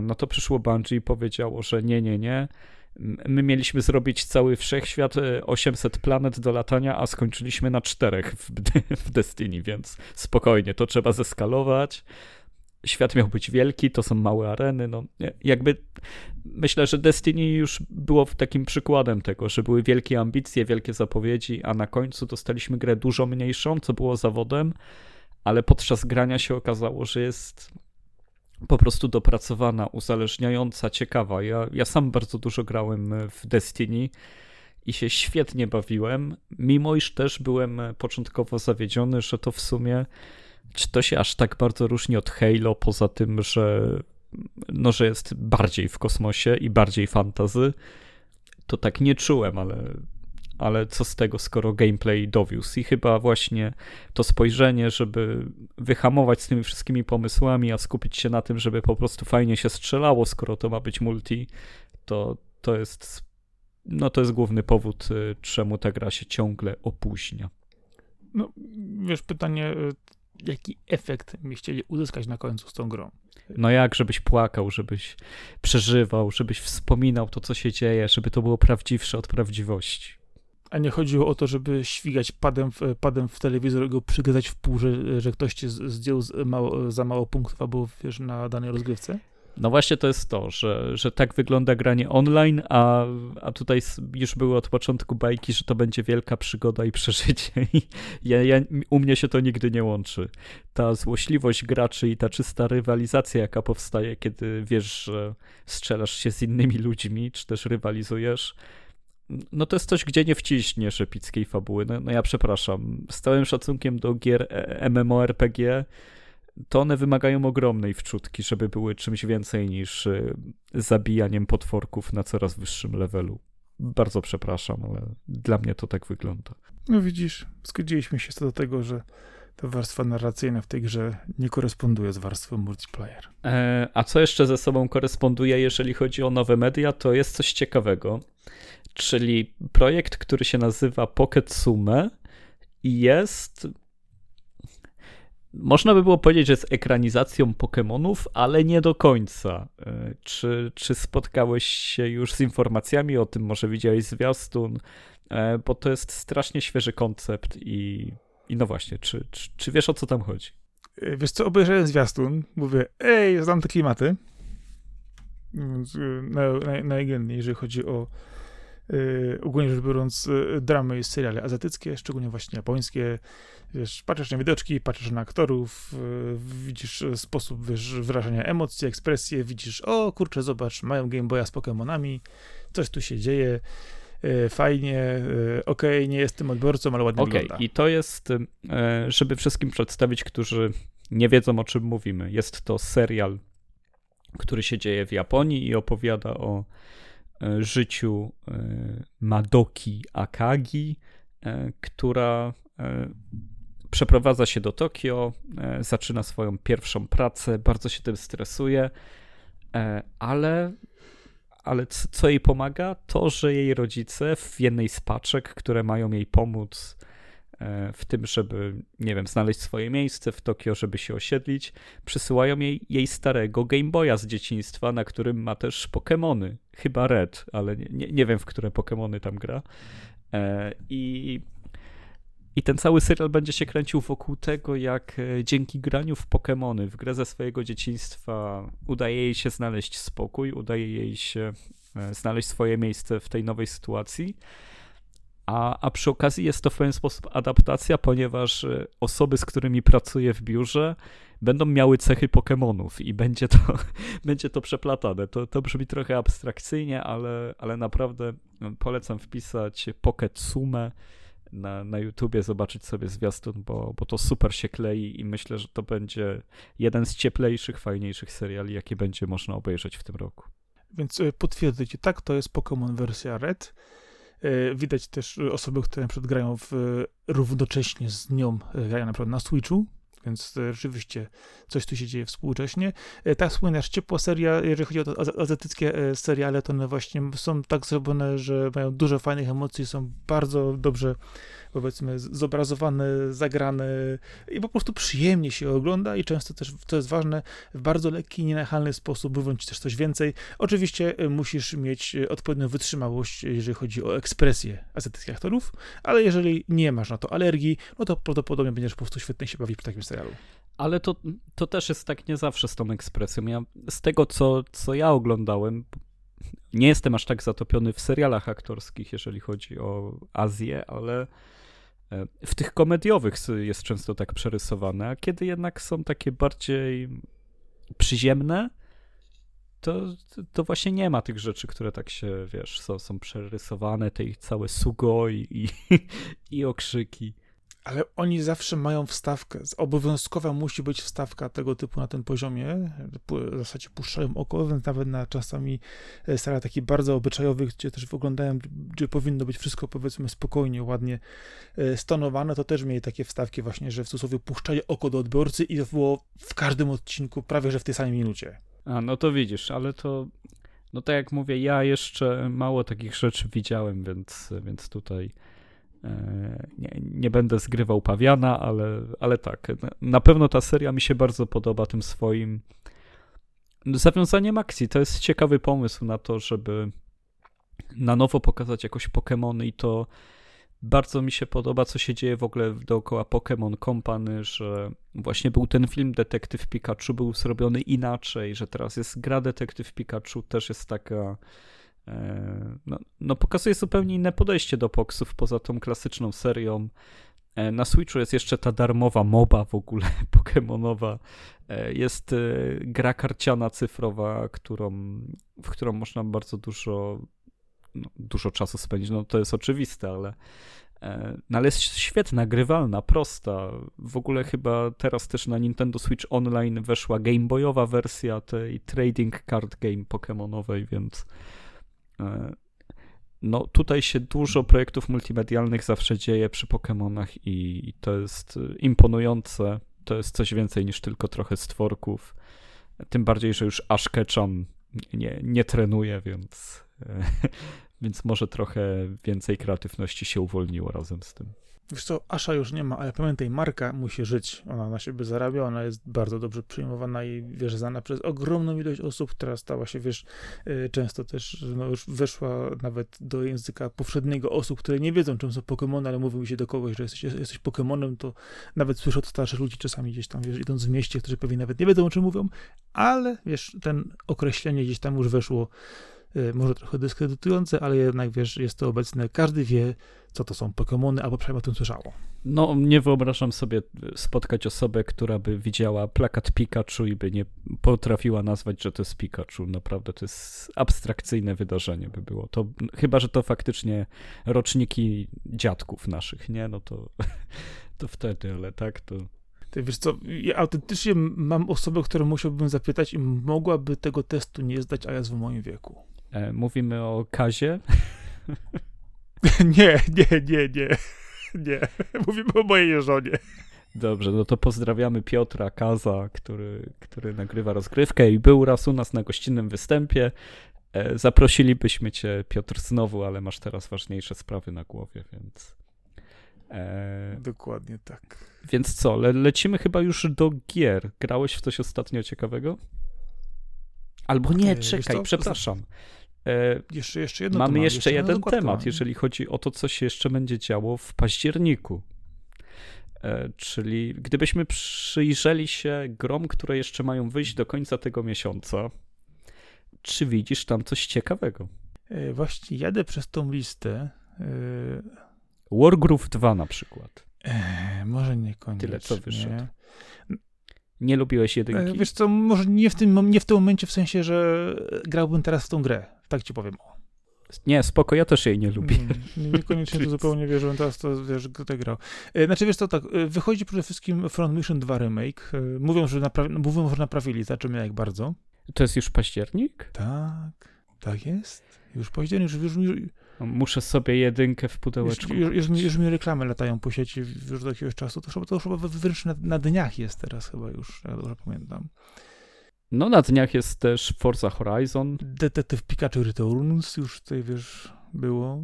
Speaker 2: no to przyszło Bungie i powiedziało, że nie, nie, nie, My mieliśmy zrobić cały wszechświat 800 e, planet do latania, a skończyliśmy na czterech w, w Destiny, więc spokojnie, to trzeba zeskalować. Świat miał być wielki, to są małe areny. No, jakby myślę, że Destiny już było takim przykładem tego, że były wielkie ambicje, wielkie zapowiedzi, a na końcu dostaliśmy grę dużo mniejszą, co było zawodem, ale podczas grania się okazało, że jest po prostu dopracowana, uzależniająca, ciekawa. Ja, ja sam bardzo dużo grałem w Destiny i się świetnie bawiłem, mimo iż też byłem początkowo zawiedziony, że to w sumie, czy to się aż tak bardzo różni od Halo, poza tym, że, no, że jest bardziej w kosmosie i bardziej fantazy, to tak nie czułem, ale ale co z tego, skoro gameplay dowiózł. I chyba właśnie to spojrzenie, żeby wyhamować z tymi wszystkimi pomysłami, a skupić się na tym, żeby po prostu fajnie się strzelało, skoro to ma być multi, to, to jest no to jest główny powód, y, czemu ta gra się ciągle opóźnia.
Speaker 1: No, wiesz, pytanie, y, jaki efekt mi chcieli uzyskać na końcu z tą grą?
Speaker 2: No jak, żebyś płakał, żebyś przeżywał, żebyś wspominał to, co się dzieje, żeby to było prawdziwsze od prawdziwości.
Speaker 1: A nie chodziło o to, żeby świgać padem w, padem w telewizor i go przygadzać w pół, że, że ktoś cię zdjął mało, za mało punktów albo wiesz, na danej rozgrywce?
Speaker 2: No właśnie to jest to, że, że tak wygląda granie online, a, a tutaj już były od początku bajki, że to będzie wielka przygoda i przeżycie. I ja, ja, u mnie się to nigdy nie łączy. Ta złośliwość graczy i ta czysta rywalizacja, jaka powstaje, kiedy wiesz, że strzelasz się z innymi ludźmi, czy też rywalizujesz, no to jest coś, gdzie nie wciśniesz epickiej fabuły. No, no ja przepraszam. Z całym szacunkiem do gier e, MMORPG, to one wymagają ogromnej wczutki, żeby były czymś więcej niż e, zabijaniem potworków na coraz wyższym levelu. Bardzo przepraszam, ale dla mnie to tak wygląda.
Speaker 1: No widzisz, zgodziliśmy się co do tego, że ta warstwa narracyjna w tej grze nie koresponduje z warstwą multiplayer.
Speaker 2: E, a co jeszcze ze sobą koresponduje, jeżeli chodzi o nowe media, to jest coś ciekawego czyli projekt, który się nazywa Pocket Sume i jest można by było powiedzieć, że jest ekranizacją Pokémonów, ale nie do końca. E, czy, czy spotkałeś się już z informacjami o tym? Może widziałeś zwiastun? E, bo to jest strasznie świeży koncept i, i no właśnie, czy, czy, czy wiesz o co tam chodzi?
Speaker 1: E, wiesz co, obejrzałem zwiastun, mówię, ej, znam te klimaty. Najgłębiej, jeżeli chodzi o yy, ogólnie rzecz biorąc, yy, dramy i seriale azjatyckie, szczególnie właśnie japońskie. Wiesz, patrzysz na widoczki, patrzysz na aktorów, yy, widzisz sposób wiesz, wyrażania emocji, ekspresję, widzisz, o kurczę, zobacz, mają Game Boya z Pokémonami, coś tu się dzieje, y, fajnie, y, okej, okay, nie jestem odbiorcą, ale ładnie okay. wygląda.
Speaker 2: i to jest, y, żeby wszystkim przedstawić, którzy nie wiedzą, o czym mówimy. Jest to serial, który się dzieje w Japonii i opowiada o życiu e, Madoki Akagi, e, która przeprowadza się do Tokio, zaczyna swoją pierwszą pracę, bardzo się tym stresuje, ale, ale co jej pomaga? To, że jej rodzice w jednej z paczek, które mają jej pomóc E, w tym, żeby, nie wiem, znaleźć swoje miejsce w Tokio, żeby się osiedlić, przysyłają jej, jej starego Game Boya z dzieciństwa, na którym ma też Pokémony. Chyba Red, ale nie, nie wiem, w które Pokémony tam gra. E, I, I ten cały serial będzie się kręcił wokół tego, jak e, dzięki graniu w Pokémony, w grę ze swojego dzieciństwa, udaje jej się znaleźć spokój, udaje jej się znaleźć swoje miejsce w tej nowej sytuacji a, a przy okazji jest to w pewien sposób adaptacja, ponieważ y, osoby, z którymi pracuję w biurze, będą miały cechy Pokémonów i będzie to, będzie to przeplatane. To, to brzmi trochę abstrakcyjnie, ale, ale naprawdę no, polecam wpisać Pocket Sume na, na YouTubie, zobaczyć sobie zwiastun, bo, bo to super się klei i myślę, że to będzie jeden z cieplejszych, fajniejszych seriali, jakie będzie można obejrzeć w tym roku.
Speaker 1: Więc y, potwierdzę tak, to jest Pokémon wersja Red. E, widać też osoby, które na przykład grają w, równocześnie z nią, e, grają na przykład na Switchu, więc rzeczywiście coś tu się dzieje współcześnie. E, tak wspominasz, ciepła seria, jeżeli chodzi o azjatyckie seriale, to one właśnie są tak zrobione, że mają dużo fajnych emocji, są bardzo dobrze powiedzmy zobrazowane, zagrane i po prostu przyjemnie się ogląda i często też, co jest ważne, w bardzo lekki, nienachalny sposób wywąć też coś więcej. Oczywiście e, musisz mieć e, odpowiednią wytrzymałość, jeżeli chodzi o ekspresję azjatyckich aktorów, ale jeżeli nie masz na to alergii, no to prawdopodobnie będziesz po prostu świetnie się bawić przy takim serialu.
Speaker 2: Ale to, to też jest tak nie zawsze z tą ekspresją. Ja, z tego, co, co ja oglądałem, nie jestem aż tak zatopiony w serialach aktorskich, jeżeli chodzi o Azję, ale E, w tych komediowych jest często tak przerysowane, a kiedy jednak są takie bardziej przyziemne, to, to właśnie nie ma tych rzeczy, które tak się, wiesz, są, są przerysowane, te ich całe sugo i, i, i okrzyki.
Speaker 1: Ale oni zawsze mają wstawkę. Obowiązkowa musi być wstawka tego typu na tym poziomie. W zasadzie puszczają oko, więc nawet na czasami e, serial takich bardzo obyczajowych, gdzie też oglądałem, gdzie powinno być wszystko powiedzmy spokojnie, ładnie e, stonowane, to też mieli takie wstawki właśnie, że w cudzysłowie puszczali oko do odbiorcy i to było w każdym odcinku prawie, że w tej samej minucie.
Speaker 2: A, no to widzisz, ale to, no tak jak mówię, ja jeszcze mało takich rzeczy widziałem, więc, więc tutaj nie, nie będę zgrywał pawiana, ale, ale tak, na pewno ta seria mi się bardzo podoba tym swoim zawiązaniem akcji. To jest ciekawy pomysł na to, żeby na nowo pokazać jakoś Pokémony i to bardzo mi się podoba, co się dzieje w ogóle dookoła Pokémon Company, że właśnie był ten film Detektyw Pikachu, był zrobiony inaczej, że teraz jest gra Detektyw Pikachu, też jest taka. E, no, no, pokazuje zupełnie inne podejście do Poksów poza tą klasyczną serią. E, na Switchu jest jeszcze ta darmowa MOBA w ogóle Pokémonowa. E, jest gra karciana cyfrowa, którą, w którą można bardzo dużo no, dużo czasu spędzić, no to jest oczywiste, ale, no, ale jest świetna, grywalna, prosta. W ogóle chyba teraz też na Nintendo Switch Online weszła Game Boyowa wersja tej trading card game Pokémonowej, więc no tutaj się dużo projektów multimedialnych zawsze dzieje przy Pokémonach i to jest imponujące. To jest coś więcej niż tylko trochę stworków. Tym bardziej, że już Ash Ketchum nie, nie trenuje, więc Więc może trochę więcej kreatywności się uwolniło razem z tym.
Speaker 1: Wiesz co, Asha już nie ma, ale pamiętaj, marka musi żyć. Ona na siebie zarabia, ona jest bardzo dobrze przyjmowana i wiesz, znana przez ogromną ilość osób, która stała się, wiesz, y, często też, no już weszła nawet do języka powszedniego osób, które nie wiedzą, czym są Pokémony, ale mówią się do kogoś, że jesteś, jesteś Pokémonem, to nawet słyszę od starszych ludzi czasami gdzieś tam, wiesz, idąc w mieście, którzy pewnie nawet nie wiedzą, o czym mówią, ale wiesz, ten określenie gdzieś tam już weszło może trochę dyskredytujące, ale jednak wiesz, jest to obecne. Każdy wie, co to są Pokémony, albo przynajmniej o tym słyszało.
Speaker 2: No, nie wyobrażam sobie spotkać osobę, która by widziała plakat Pikachu i by nie potrafiła nazwać, że to jest Pikachu. Naprawdę to jest abstrakcyjne wydarzenie by było. To chyba, że to faktycznie roczniki dziadków naszych, nie? No to, to wtedy, ale tak to.
Speaker 1: Ty wiesz co, ja autentycznie mam osobę, którą musiałbym zapytać i mogłaby tego testu nie zdać, a jest w moim wieku.
Speaker 2: E, mówimy o Kazie?
Speaker 1: nie, nie, nie, nie. Nie. Mówimy o mojej żonie.
Speaker 2: Dobrze, no to pozdrawiamy Piotra Kaza, który, który nagrywa rozgrywkę i był raz u nas na gościnnym występie. E, zaprosilibyśmy cię, Piotr, znowu, ale masz teraz ważniejsze sprawy na głowie, więc.
Speaker 1: E... Dokładnie tak.
Speaker 2: Więc co, le lecimy chyba już do gier. Grałeś w coś ostatnio ciekawego? Albo nie, czekaj, przepraszam.
Speaker 1: E, jeszcze, jeszcze jedno
Speaker 2: Mamy jeszcze, jeszcze jeden temat, jeżeli chodzi o to, co się jeszcze będzie działo w październiku. E, czyli gdybyśmy przyjrzeli się grom, które jeszcze mają wyjść do końca tego miesiąca, czy widzisz tam coś ciekawego?
Speaker 1: E, właśnie jadę przez tą listę.
Speaker 2: Wargroove 2 na przykład.
Speaker 1: może niekoniecznie.
Speaker 2: Tyle, co wyszedł. Nie lubiłeś jedynki?
Speaker 1: Wiesz co, może nie w, tym, nie w tym momencie, w sensie, że grałbym teraz w tą grę. Tak ci powiem.
Speaker 2: Nie, spoko, ja też jej nie lubię.
Speaker 1: Mm, niekoniecznie to zupełnie wierzę, teraz to wiesz, kto grał. E, znaczy wiesz to tak, e, wychodzi przede wszystkim Front Mission 2 Remake. E, mówią, że, naprawi, mówią, że naprawili, zobaczymy jak bardzo.
Speaker 2: To jest już październik?
Speaker 1: Tak, tak jest. Już październik, już, już
Speaker 2: Muszę sobie jedynkę w pudełeczku.
Speaker 1: Już, już, już, już mi reklamy latają po sieci już do jakiegoś czasu. To, to już chyba wręcz na, na dniach jest teraz chyba już, jak dobrze pamiętam.
Speaker 2: No na dniach jest też Forza Horizon.
Speaker 1: Detektyw Pikachu Returns już tutaj, wiesz, było.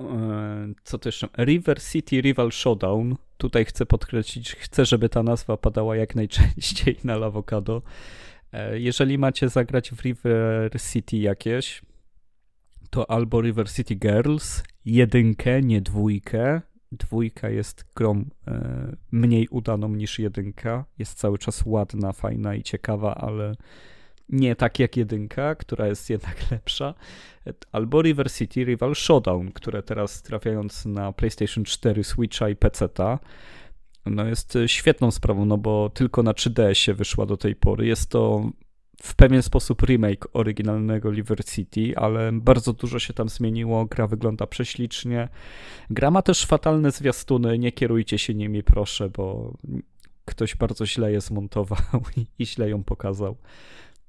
Speaker 2: E, co to jeszcze? River City Rival Showdown. Tutaj chcę podkreślić, chcę, żeby ta nazwa padała jak najczęściej na Lavocado. E, jeżeli macie zagrać w River City jakieś, to albo River City Girls, jedynkę, nie dwójkę. Dwójka jest grą e, mniej udaną niż jedynka. Jest cały czas ładna, fajna i ciekawa, ale nie tak jak jedynka, która jest jednak lepsza. Albo River City Rival Showdown, które teraz trafiając na PlayStation 4, Switcha i PC-ta, no jest świetną sprawą, no bo tylko na 3DS-ie wyszła do tej pory. Jest to w pewien sposób remake oryginalnego Liver City, ale bardzo dużo się tam zmieniło, gra wygląda prześlicznie. Gra ma też fatalne zwiastuny, nie kierujcie się nimi proszę, bo ktoś bardzo źle je zmontował i źle ją pokazał.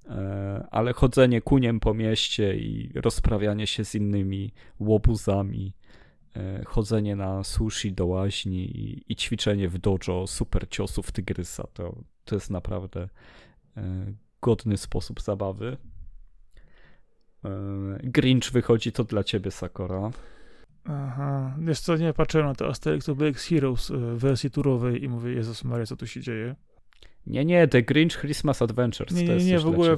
Speaker 2: E, ale chodzenie kuniem po mieście i rozprawianie się z innymi łobuzami, e, chodzenie na sushi do łaźni i, i ćwiczenie w dojo super ciosów tygrysa, to, to jest naprawdę e, godny sposób zabawy. Grinch wychodzi to dla ciebie, Sakora.
Speaker 1: Aha, wiesz co, nie patrzyłem na to Asterix Obelix Heroes w wersji turowej i mówię, Jezus Maria, co tu się dzieje?
Speaker 2: Nie, nie, The Grinch Christmas Adventures.
Speaker 1: Nie, nie, nie, w ogóle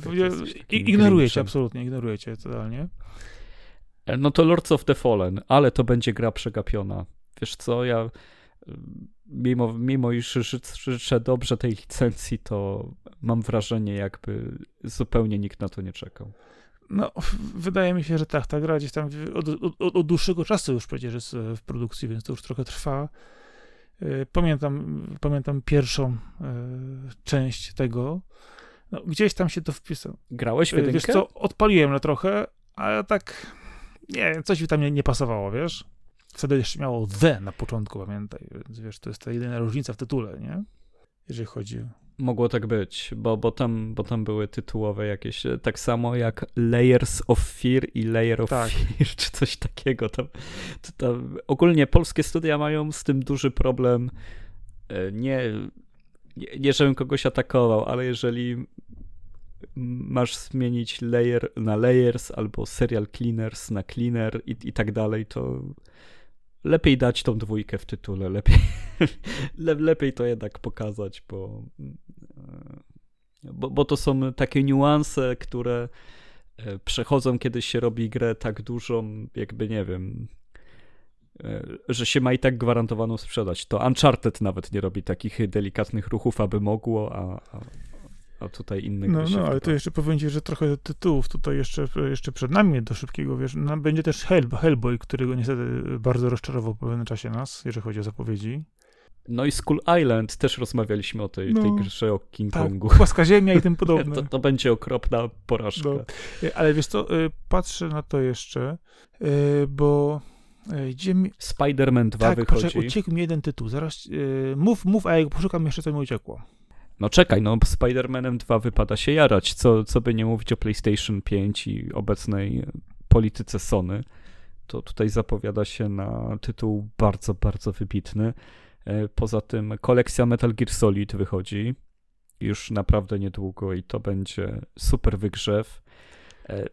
Speaker 1: ignorujecie, absolutnie, ignorujecie totalnie.
Speaker 2: E, no to Lords of the Fallen, ale to będzie gra przegapiona. Wiesz co, ja e, mimo, mimo iż życzę dobrze tej licencji, to mam wrażenie, jakby zupełnie nikt na to nie czekał.
Speaker 1: No, wydaje mi się, że tak, ta gra gdzieś tam od, od, od dłuższego czasu już przecież jest w produkcji, więc to już trochę trwa. E, pamiętam, pamiętam pierwszą e, część tego. No, gdzieś tam się to wpisał.
Speaker 2: Grałeś w jedynkę?
Speaker 1: Wiesz co, odpaliłem na trochę, ale tak, nie coś mi tam nie, nie pasowało, wiesz? Wtedy jeszcze miało The na początku, pamiętaj, więc wiesz, to jest ta jedyna różnica w tytule, nie? Jeżeli chodzi
Speaker 2: Mogło tak być, bo, bo, tam, bo tam były tytułowe jakieś, e, tak samo jak Layers of Fear i Layer of tak. Fear, czy coś takiego. Tam, tam, ogólnie polskie studia mają z tym duży problem. E, nie, nie, nie żebym kogoś atakował, ale jeżeli masz zmienić layer na layers albo serial cleaners na cleaner i, i tak dalej, to lepiej dać tą dwójkę w tytule, lepiej, le, lepiej to jednak pokazać, bo, e, bo, bo to są takie niuanse, które e, przechodzą, kiedy się robi grę tak dużą, jakby nie wiem, e, że się ma i tak gwarantowaną sprzedać. To Uncharted nawet nie robi takich delikatnych ruchów, aby mogło, a, a, a tutaj innych
Speaker 1: No, no ale to jeszcze powiem ci, że trochę tytułów tutaj jeszcze, jeszcze przed nami do szybkiego, wiesz, no, będzie też Hell, Hellboy, którego niestety bardzo rozczarował po pewnym czasie nas, jeżeli chodzi o zapowiedzi.
Speaker 2: No i Skull Island, też rozmawialiśmy o tej, no, tej grze o King tak, Kongu.
Speaker 1: Płaska ziemia i tym podobne.
Speaker 2: to, to będzie okropna porażka. No.
Speaker 1: Ale wiesz co, y, patrzę na to jeszcze, y, bo y, gdzie mi...
Speaker 2: Spider-Man 2
Speaker 1: tak,
Speaker 2: wychodzi.
Speaker 1: Tak, uciekł mi jeden tytuł, zaraz mów, mów, a jak poszukam jeszcze, co mi uciekło.
Speaker 2: No czekaj, no Spider-Manem 2 wypada się jarać, co, co by nie mówić o PlayStation 5 i obecnej polityce Sony, to tutaj zapowiada się na tytuł bardzo, bardzo wybitny. E, poza tym kolekcja Metal Gear Solid wychodzi już naprawdę niedługo i to będzie super wygrzew. E,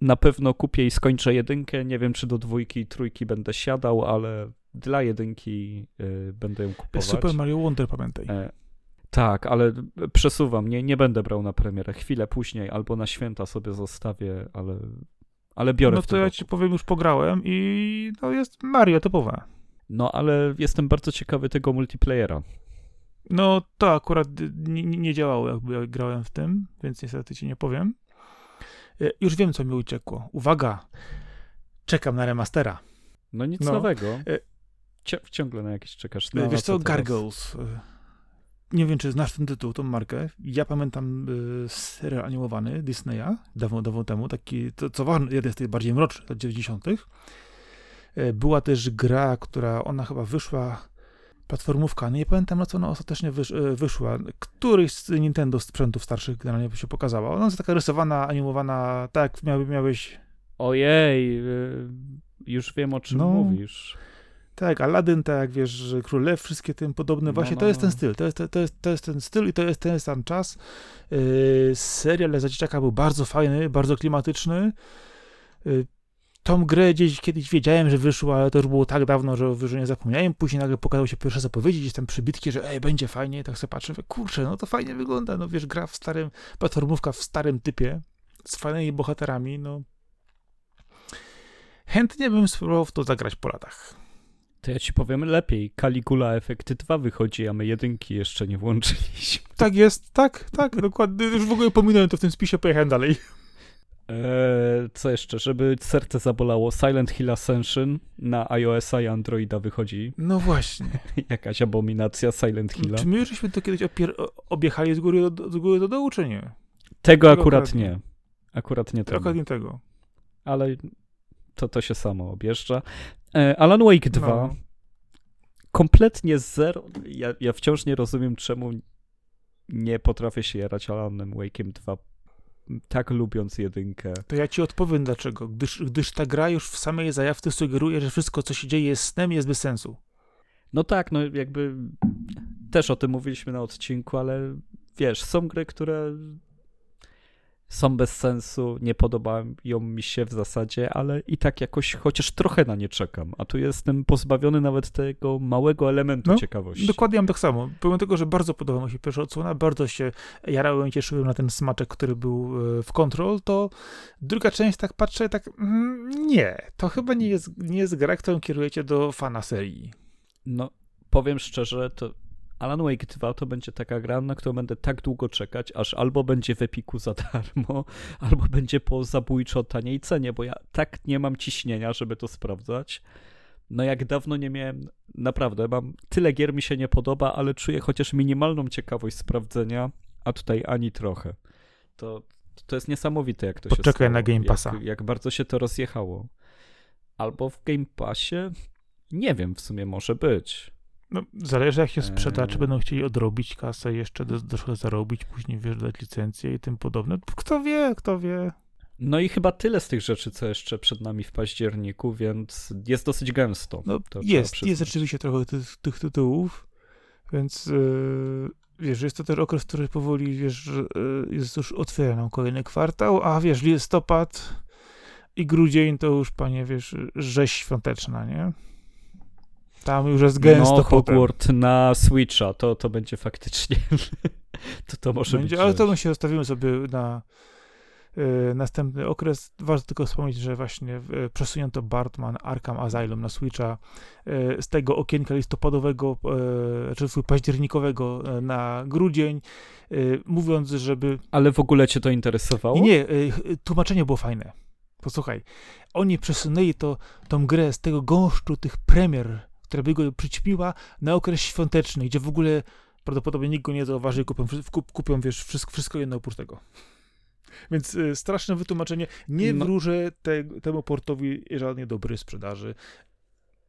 Speaker 2: na pewno kupię i skończę jedynkę. Nie wiem, czy do dwójki i trójki będę siadał, ale dla jedynki e, będę ją kupować.
Speaker 1: Super Mario Wonder, pamiętaj.
Speaker 2: Tak, ale przesuwam, nie, nie będę brał na premierę. Chwilę później albo na święta sobie zostawię, ale, ale biorę
Speaker 1: No to ja
Speaker 2: roku.
Speaker 1: ci powiem, już pograłem i no jest Mario typowe.
Speaker 2: No ale jestem bardzo ciekawy tego multiplayera.
Speaker 1: No to akurat nie, nie działało, jakby grałem w tym, więc niestety ci nie powiem. E, już wiem, co mi uciekło. Uwaga! Czekam na remastera.
Speaker 2: No nic no. nowego. E, ciągle na jakieś czekasz.
Speaker 1: No, wiesz co, Gargoyles nie wiem, czy znasz ten tytuł, tą markę. Ja pamiętam y, serial animowany Disneya, dawno, dawno temu, taki, to, co ważne, jeden z tych bardziej mrocznych, lat 90. Y, była też gra, która, ona chyba wyszła, platformówka, nie pamiętam na co ona ostatecznie wysz, y, wyszła. Któryś z Nintendo sprzętów starszych generalnie by się pokazała. Ona jest taka rysowana, animowana, tak miałby, miałeś...
Speaker 2: Ojej, y, już wiem o czym no. mówisz.
Speaker 1: Tak, Aladdin, tak wiesz, Król Lew, wszystkie tym podobne, no, właśnie no, to jest ten no. styl, to jest, to, jest, to jest ten styl i to jest ten sam czas. Yy, serial za dzieciaka był bardzo fajny, bardzo klimatyczny. Yy, tą grę gdzieś kiedyś wiedziałem, że wyszła, ale to już było tak dawno, że, że nie zapomniałem. Później nagle pokazały się pierwsze zapowiedzi, gdzieś tam przybitki, że ej, będzie fajnie, tak sobie patrzę, mówię, kurczę, no to fajnie wygląda, no wiesz, gra w starym, platformówka w starym typie, z fajnymi bohaterami, no. Chętnie bym spróbował w to zagrać po latach.
Speaker 2: To ja ci powiem lepiej. Caligula Efekty 2 wychodzi, a my jedynki jeszcze nie włączyliśmy.
Speaker 1: Tak jest, tak, tak, dokładnie. Już w ogóle pominąłem to w tym spisie, pojechałem dalej.
Speaker 2: Eee, co jeszcze? Żeby serce zabolało, Silent Hill Ascension na iOS-a i Androida wychodzi.
Speaker 1: No właśnie.
Speaker 2: Jakaś abominacja Silent Hilla.
Speaker 1: Czy my żeśmy to kiedyś opier- objechali z góry, do, z góry do dołu, czy nie?
Speaker 2: Tego
Speaker 1: Tego
Speaker 2: akurat
Speaker 1: akurat nie.
Speaker 2: nie. Akurat nie tego.
Speaker 1: Trochę nie tego.
Speaker 2: Ale to, to się samo objeżdża. E, Alan Wake 2
Speaker 1: No.
Speaker 2: kompletnie zero. Ja, ja wciąż nie rozumiem, czemu nie potrafię się jarać Alanem Wake'iem 2, tak lubiąc jedynkę.
Speaker 1: To ja ci odpowiem dlaczego. Gdyż, gdyż ta gra już w samej zajawce sugeruje, że wszystko, co się dzieje jest snem, jest bez sensu.
Speaker 2: No tak, no jakby też o tym mówiliśmy na odcinku, ale wiesz, są gry, które są bez sensu, nie podobają mi się w zasadzie, ale i tak jakoś chociaż trochę na nie czekam. A tu jestem pozbawiony nawet tego małego elementu
Speaker 1: No,
Speaker 2: ciekawości.
Speaker 1: Dokładnie mam tak samo. Pomimo tego, że bardzo podoba mi się pierwsza odsłona, bardzo się jarałem i cieszyłem na ten smaczek, który był e, w Control, to druga część tak patrzę, tak mm, nie, to chyba nie jest, nie jest gra, którą kierujecie do fana serii.
Speaker 2: No, powiem szczerze, to Alan Wake 2 to będzie taka gra, na którą będę tak długo czekać, aż albo będzie w Epiku za darmo, albo będzie po zabójczo taniej cenie, bo ja tak nie mam ciśnienia, żeby to sprawdzać. No jak dawno nie miałem, naprawdę, mam tyle gier mi się nie podoba, ale czuję chociaż minimalną ciekawość sprawdzenia, a tutaj ani trochę. To, to jest niesamowite, jak to się
Speaker 1: Poczekaj na Game Passa.
Speaker 2: Jak, jak bardzo się to rozjechało. Albo w Game Passie, nie wiem, w sumie może być.
Speaker 1: No, zależy jak się sprzeda, czy
Speaker 2: Eee.
Speaker 1: będą chcieli odrobić kasę, jeszcze trochę zarobić, później wiesz, dać licencję i tym podobne. Kto wie, kto wie.
Speaker 2: No i chyba tyle z tych rzeczy, co jeszcze przed nami w październiku, więc jest dosyć gęsto.
Speaker 1: No, jest, jest rzeczywiście trochę tych, tych tytułów, więc yy, wiesz, jest to też okres, który powoli, wiesz, yy, jest już otwiera nam kolejny kwartał, a wiesz, listopad i grudzień to już, panie, wiesz, rzeź świąteczna, nie? Tam już jest gęsto
Speaker 2: no,
Speaker 1: potem.
Speaker 2: Hogwart na Switcha, to, to będzie faktycznie. to, to może
Speaker 1: Będzie,
Speaker 2: być.
Speaker 1: ale to my się zostawimy sobie na y, następny okres. Warto tylko wspomnieć, że właśnie y, przesunięto Bartman Arkham Asylum na Switcha y, z tego okienka listopadowego, y, czy październikowego y, na grudzień, y, mówiąc, żeby...
Speaker 2: Ale w ogóle cię to interesowało?
Speaker 1: Nie, nie, tłumaczenie było fajne. Posłuchaj, oni przesunęli to, tą grę z tego gąszczu tych premier, która by go przyćmiła, na okres świąteczny, gdzie w ogóle prawdopodobnie nikt go nie zauważy i kupią, kup, kupią wiesz, wszystko, wszystko jedno oprócz tego. Więc y, straszne wytłumaczenie. Nie
Speaker 2: No.
Speaker 1: wróżę te, temu portowi żadnej dobrej sprzedaży.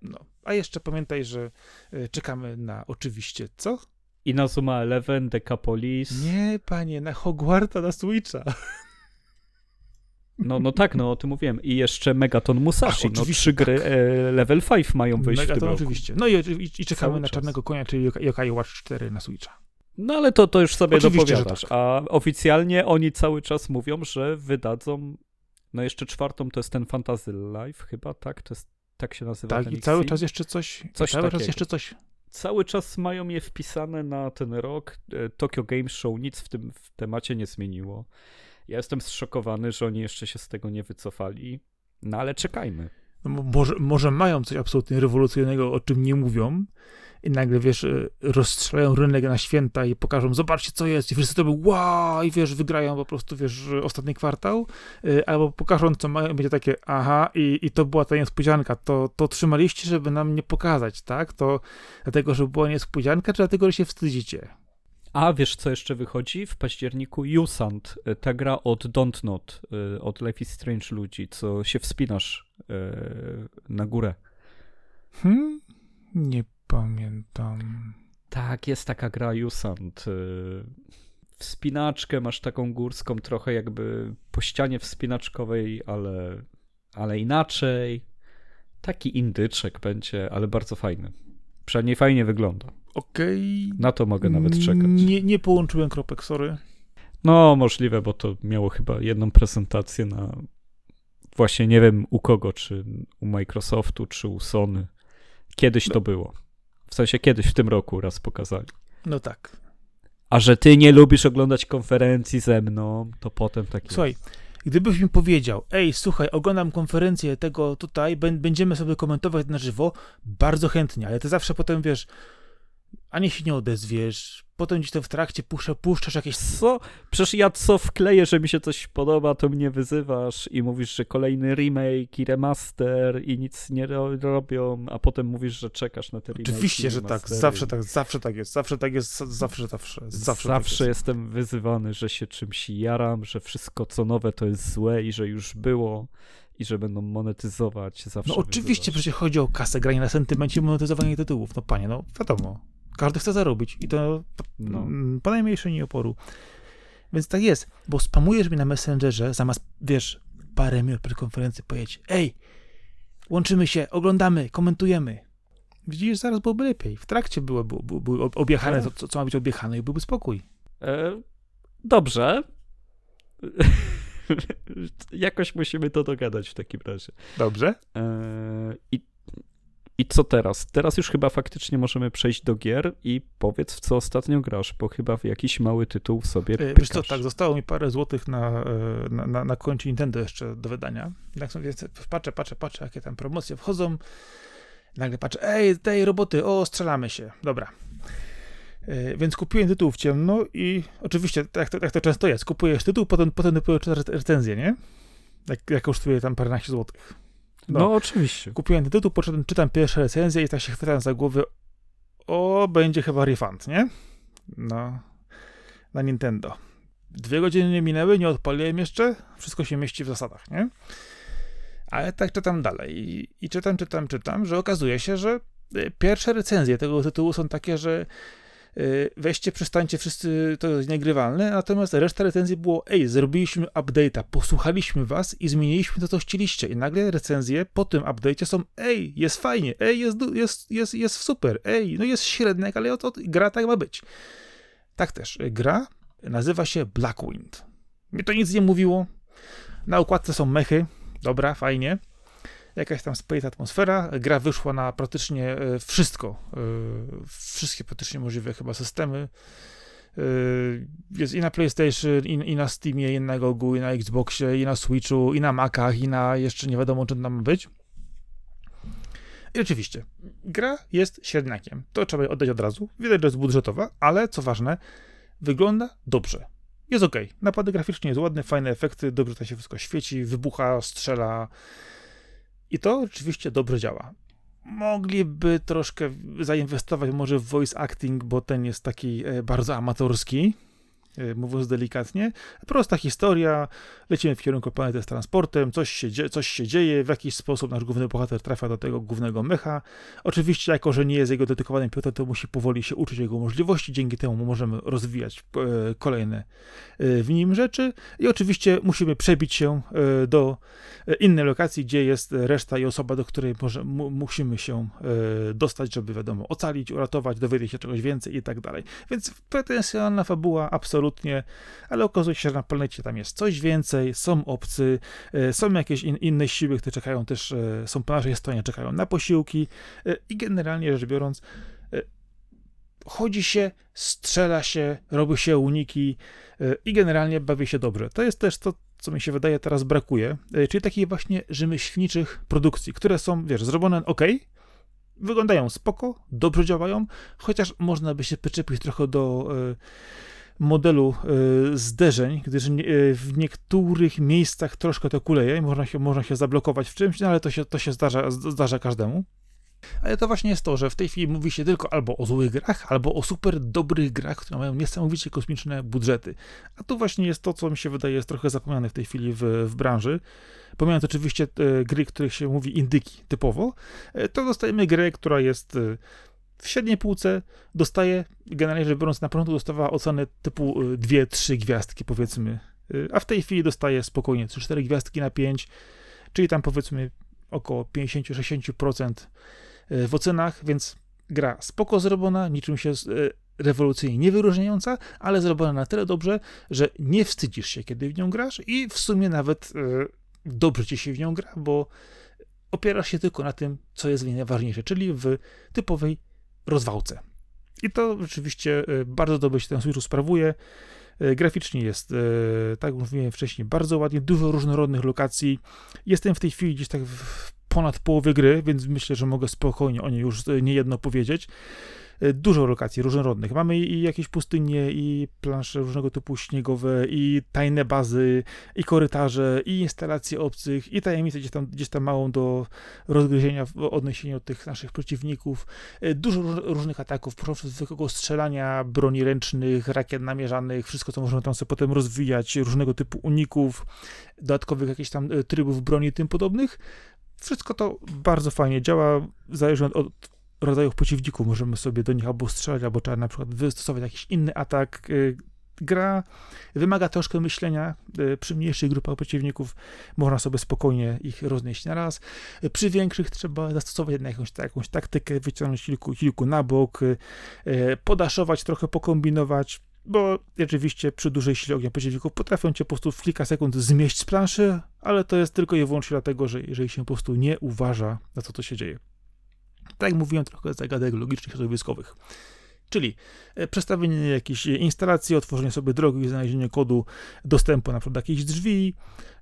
Speaker 1: No. A jeszcze pamiętaj, że y, czekamy na oczywiście co?
Speaker 2: Inazuma Eleven, Decapolis.
Speaker 1: Nie, panie, na Hogwarta na Switcha.
Speaker 2: No, no tak, no o tym mówiłem. I jeszcze Megaton Musashi.
Speaker 1: Ach,
Speaker 2: no trzy gry
Speaker 1: tak.
Speaker 2: e, level 5 mają wyjść
Speaker 1: Mega
Speaker 2: w tym roku.
Speaker 1: oczywiście. No i, i, i czekamy
Speaker 2: Cały
Speaker 1: na
Speaker 2: czas.
Speaker 1: czarnego konia, czyli Yokai- Watch 4 na Switcha.
Speaker 2: No ale to, to już sobie
Speaker 1: Oczywiście,
Speaker 2: dopowiadasz.
Speaker 1: tak.
Speaker 2: A oficjalnie oni cały czas mówią, że wydadzą. No jeszcze czwartą to jest ten Fantasy Life, chyba, tak? To jest, tak się nazywa.
Speaker 1: Tak, i cały
Speaker 2: XC?
Speaker 1: czas jeszcze coś.
Speaker 2: Coś
Speaker 1: cały czas
Speaker 2: takiego.
Speaker 1: jeszcze coś.
Speaker 2: Cały czas mają je wpisane na ten rok. E, Tokyo Game Show nic w tym w temacie nie zmieniło. Ja jestem zszokowany, że oni jeszcze się z tego nie wycofali. No ale czekajmy.
Speaker 1: No, mo- może, może mają coś absolutnie rewolucyjnego, o czym nie mówią. I nagle, wiesz, y, rozstrzelają rynek na święta i pokażą, zobaczcie, co jest. I wszyscy to by wow, i wiesz, wygrają po prostu, wiesz, ostatni kwartał. Y, Albo pokażą, co mają, będzie takie, aha, i, i to była ta niespodzianka. To, to trzymaliście, żeby nam nie pokazać, tak? To dlatego, że była niespodzianka, czy dlatego, że się wstydzicie?
Speaker 2: A wiesz, co jeszcze wychodzi? W październiku Usant, e, ta gra od Don't Not, e, od Life is Strange ludzi, co się wspinasz e, na górę.
Speaker 1: Hmm? Nie pamiętam.
Speaker 2: Tak, jest taka gra Usant. e, Wspinaczkę masz taką górską, trochę jakby po ścianie wspinaczkowej, ale, ale inaczej. Taki indyczek będzie, ale bardzo fajny. Przynajmniej fajnie wygląda.
Speaker 1: Okej.
Speaker 2: Na to mogę nawet czekać.
Speaker 1: Nie, nie połączyłem kropek, sorry.
Speaker 2: No, możliwe, bo to miało chyba jedną prezentację na właśnie nie wiem u kogo, czy u Microsoftu, czy u Sony. Kiedyś to było. W sensie kiedyś w tym roku raz pokazali.
Speaker 1: No tak.
Speaker 2: A że ty nie lubisz oglądać konferencji ze mną, to potem tak
Speaker 1: Słuchaj,
Speaker 2: jest.
Speaker 1: gdybyś mi powiedział, ej, słuchaj, oglądam konferencję tego tutaj, bę- będziemy sobie komentować na żywo, bardzo chętnie, ale ty zawsze potem wiesz, ani się nie odezwiesz, potem gdzieś tam w trakcie puszcza, puszczasz jakieś...
Speaker 2: Co? Przecież ja co wkleję, że mi się coś podoba, to mnie wyzywasz i mówisz, że kolejny remake i remaster i nic nie ro robią, a potem mówisz, że czekasz na te remake
Speaker 1: Oczywiście, że tak, zawsze tak, zawsze tak jest, zawsze tak jest, zawsze, zawsze, zawsze,
Speaker 2: zawsze
Speaker 1: tak
Speaker 2: jest. jestem wyzywany, że się czymś jaram, że wszystko co nowe to jest złe i że już było i że będą monetyzować zawsze.
Speaker 1: No oczywiście, przecież chodzi o kasę, granie na sentymencie, monetyzowanie tytułów. No panie, no wiadomo. Każdy chce zarobić i to no. Mm, po najmniejszej nie oporu. Więc tak jest, bo spamujesz mi na Messengerze, zamiast, wiesz, parę minut przed konferencji powiedzieć, ej, łączymy się, oglądamy, komentujemy. Widzisz, zaraz byłoby lepiej. W trakcie były, były, były objechane, to, co, co ma być objechane i byłby spokój. E,
Speaker 2: dobrze. Jakoś musimy to dogadać w takim razie.
Speaker 1: Dobrze. E,
Speaker 2: I i co teraz? Teraz już chyba faktycznie możemy przejść do gier i powiedz, w co ostatnio grasz, bo chyba w jakiś mały tytuł sobie pykasz.
Speaker 1: Wiesz co, tak, zostało mi parę złotych na, e, na, na, na koncie Nintendo jeszcze do wydania. Tak sobie patrzę, patrzę, patrzę, jakie tam promocje wchodzą. Nagle patrzę, ej, tej roboty, o, strzelamy się. Dobra. E, więc kupiłem tytuł w ciemno i oczywiście, tak to, tak to często jest, kupujesz tytuł, potem, potem dopiero czytasz recenzję, nie? Jak, jak kosztuje tam paręnaście złotych.
Speaker 2: No, no, oczywiście.
Speaker 1: Kupiłem ten tytuł, poszedłem, czytam pierwsze recenzje i tak się chwytam za głowę, o, będzie chyba refund, nie? No, na Nintendo. Dwie godziny nie minęły, nie odpaliłem jeszcze, wszystko się mieści w zasadach, nie? Ale tak czytam dalej i, i czytam, czytam, czytam, że okazuje się, że y, pierwsze recenzje tego tytułu są takie, że weźcie, przestańcie, wszyscy, to jest niegrywalne, natomiast reszta recenzji było, ej, zrobiliśmy update'a, posłuchaliśmy was i zmieniliśmy to, co chcieliście. I nagle recenzje po tym update'cie są, ej, jest fajnie, ej, jest, jest, jest, jest super, ej, no jest średnek, ale od, gra tak ma być. Tak też, gra nazywa się Blackwind. Mnie to nic nie mówiło, na układce są mechy, dobra, fajnie, jakaś tam spojita atmosfera. Gra wyszła na praktycznie e, wszystko, e, wszystkie praktycznie możliwe chyba systemy. E, jest i na PlayStation, i, i na Steamie, i na Gogu, i na Xboxie, i na Switchu, i na Macach, i na jeszcze nie wiadomo czym tam ma być. I oczywiście, gra jest średniakiem. To trzeba oddać od razu. Widać, że jest budżetowa, ale co ważne, wygląda dobrze. Jest ok. Napady graficznie jest ładne, fajne efekty, dobrze to się wszystko świeci, wybucha, strzela, i to oczywiście dobrze działa. Mogliby troszkę zainwestować może w voice acting, bo ten jest taki e, bardzo amatorski, mówiąc delikatnie. Prosta historia, lecimy w kierunku planety z transportem, coś się, coś się dzieje, w jakiś sposób nasz główny bohater trafia do tego głównego mecha. Oczywiście, jako że nie jest jego dedykowanym pilotem, to musi powoli się uczyć jego możliwości, dzięki temu możemy rozwijać e, kolejne w nim rzeczy i oczywiście musimy przebić się do innej lokacji, gdzie jest reszta i osoba, do której może, musimy się e, dostać, żeby wiadomo, ocalić, uratować, dowiedzieć się czegoś więcej i tak dalej. Więc pretensjonalna fabuła absolutnie, ale okazuje się, że na planecie tam jest coś więcej, są obcy, e, są jakieś in, inne siły, które czekają też, e, są po naszej stronie, czekają na posiłki i generalnie rzecz biorąc, chodzi się, strzela się, robi się uniki i generalnie bawi się dobrze. To jest też to, co mi się wydaje teraz brakuje, e, czyli takich właśnie rzemieślniczych produkcji, które są, wiesz, zrobione ok, wyglądają spoko, dobrze działają, chociaż można by się przyczepić trochę do modelu y, zderzeń, gdyż y, w niektórych miejscach troszkę to kuleje i można się, można się zablokować w czymś, no ale to się, to się zdarza, zdarza każdemu. Ale to właśnie jest to, że w tej chwili mówi się tylko albo o złych grach, albo o super dobrych grach, które mają niesamowicie kosmiczne budżety. A tu właśnie jest to, co mi się wydaje jest trochę zapomniane w tej chwili w, w branży. Pomijając oczywiście e, gry, których się mówi indyki typowo, e, to dostajemy grę, która jest e, w średniej półce, dostaje, generalnie rzecz biorąc, na początku dostawała oceny typu 2-3 gwiazdki, powiedzmy, a w tej chwili dostaje spokojnie 3-4 gwiazdki na 5, czyli tam powiedzmy około 50-60% w ocenach, więc gra spoko zrobiona, niczym się rewolucyjnie nie wyróżniająca, ale zrobiona na tyle dobrze, że nie wstydzisz się, kiedy w nią grasz i w sumie nawet dobrze ci się w nią gra, bo opierasz się tylko na tym, co jest najważniejsze, czyli w typowej rozwałce. I to rzeczywiście e, bardzo dobrze się ten Switchu sprawuje. Graficznie jest, tak jak mówiłem wcześniej, bardzo ładnie, dużo różnorodnych lokacji. Jestem w tej chwili gdzieś tak w ponad połowy gry, więc myślę, że mogę spokojnie o niej już niejedno powiedzieć. E, dużo lokacji różnorodnych. Mamy i jakieś pustynie, i plansze różnego typu śniegowe, i tajne bazy, i korytarze, i instalacje obcych, i tajemnice gdzieś tam, gdzieś tam małą do rozgryzienia w odniesieniu do tych naszych przeciwników. E, dużo różnych ataków, od zwykłego strzelania, broni ręcznych, rakiet namierzanych, wszystko co możemy tam sobie potem rozwijać, różnego typu uników, dodatkowych jakichś tam e, trybów broni i tym podobnych. Wszystko to bardzo fajnie działa, zależnie od, od rodzajów przeciwników. Możemy sobie do nich albo strzelać, albo trzeba na przykład wystosować jakiś inny atak. Y, gra wymaga troszkę myślenia. Y, przy mniejszych grupach przeciwników można sobie spokojnie ich roznieść na raz. Y, przy większych trzeba zastosować jakąś, jakąś taktykę, wyciągnąć kilku, kilku na bok, podaszować, trochę pokombinować bo rzeczywiście przy dużej sile ognia przeciwników potrafią cię po prostu w kilka sekund zmieść z planszy, ale to jest tylko i wyłącznie dlatego, że jeżeli się po prostu nie uważa na to, co się dzieje. Tak jak mówiłem, trochę zagadek logicznych środowiskowych. Czyli e, przestawienie jakiejś instalacji, otworzenie sobie drogi, znalezienie kodu dostępu na przykład do jakichś drzwi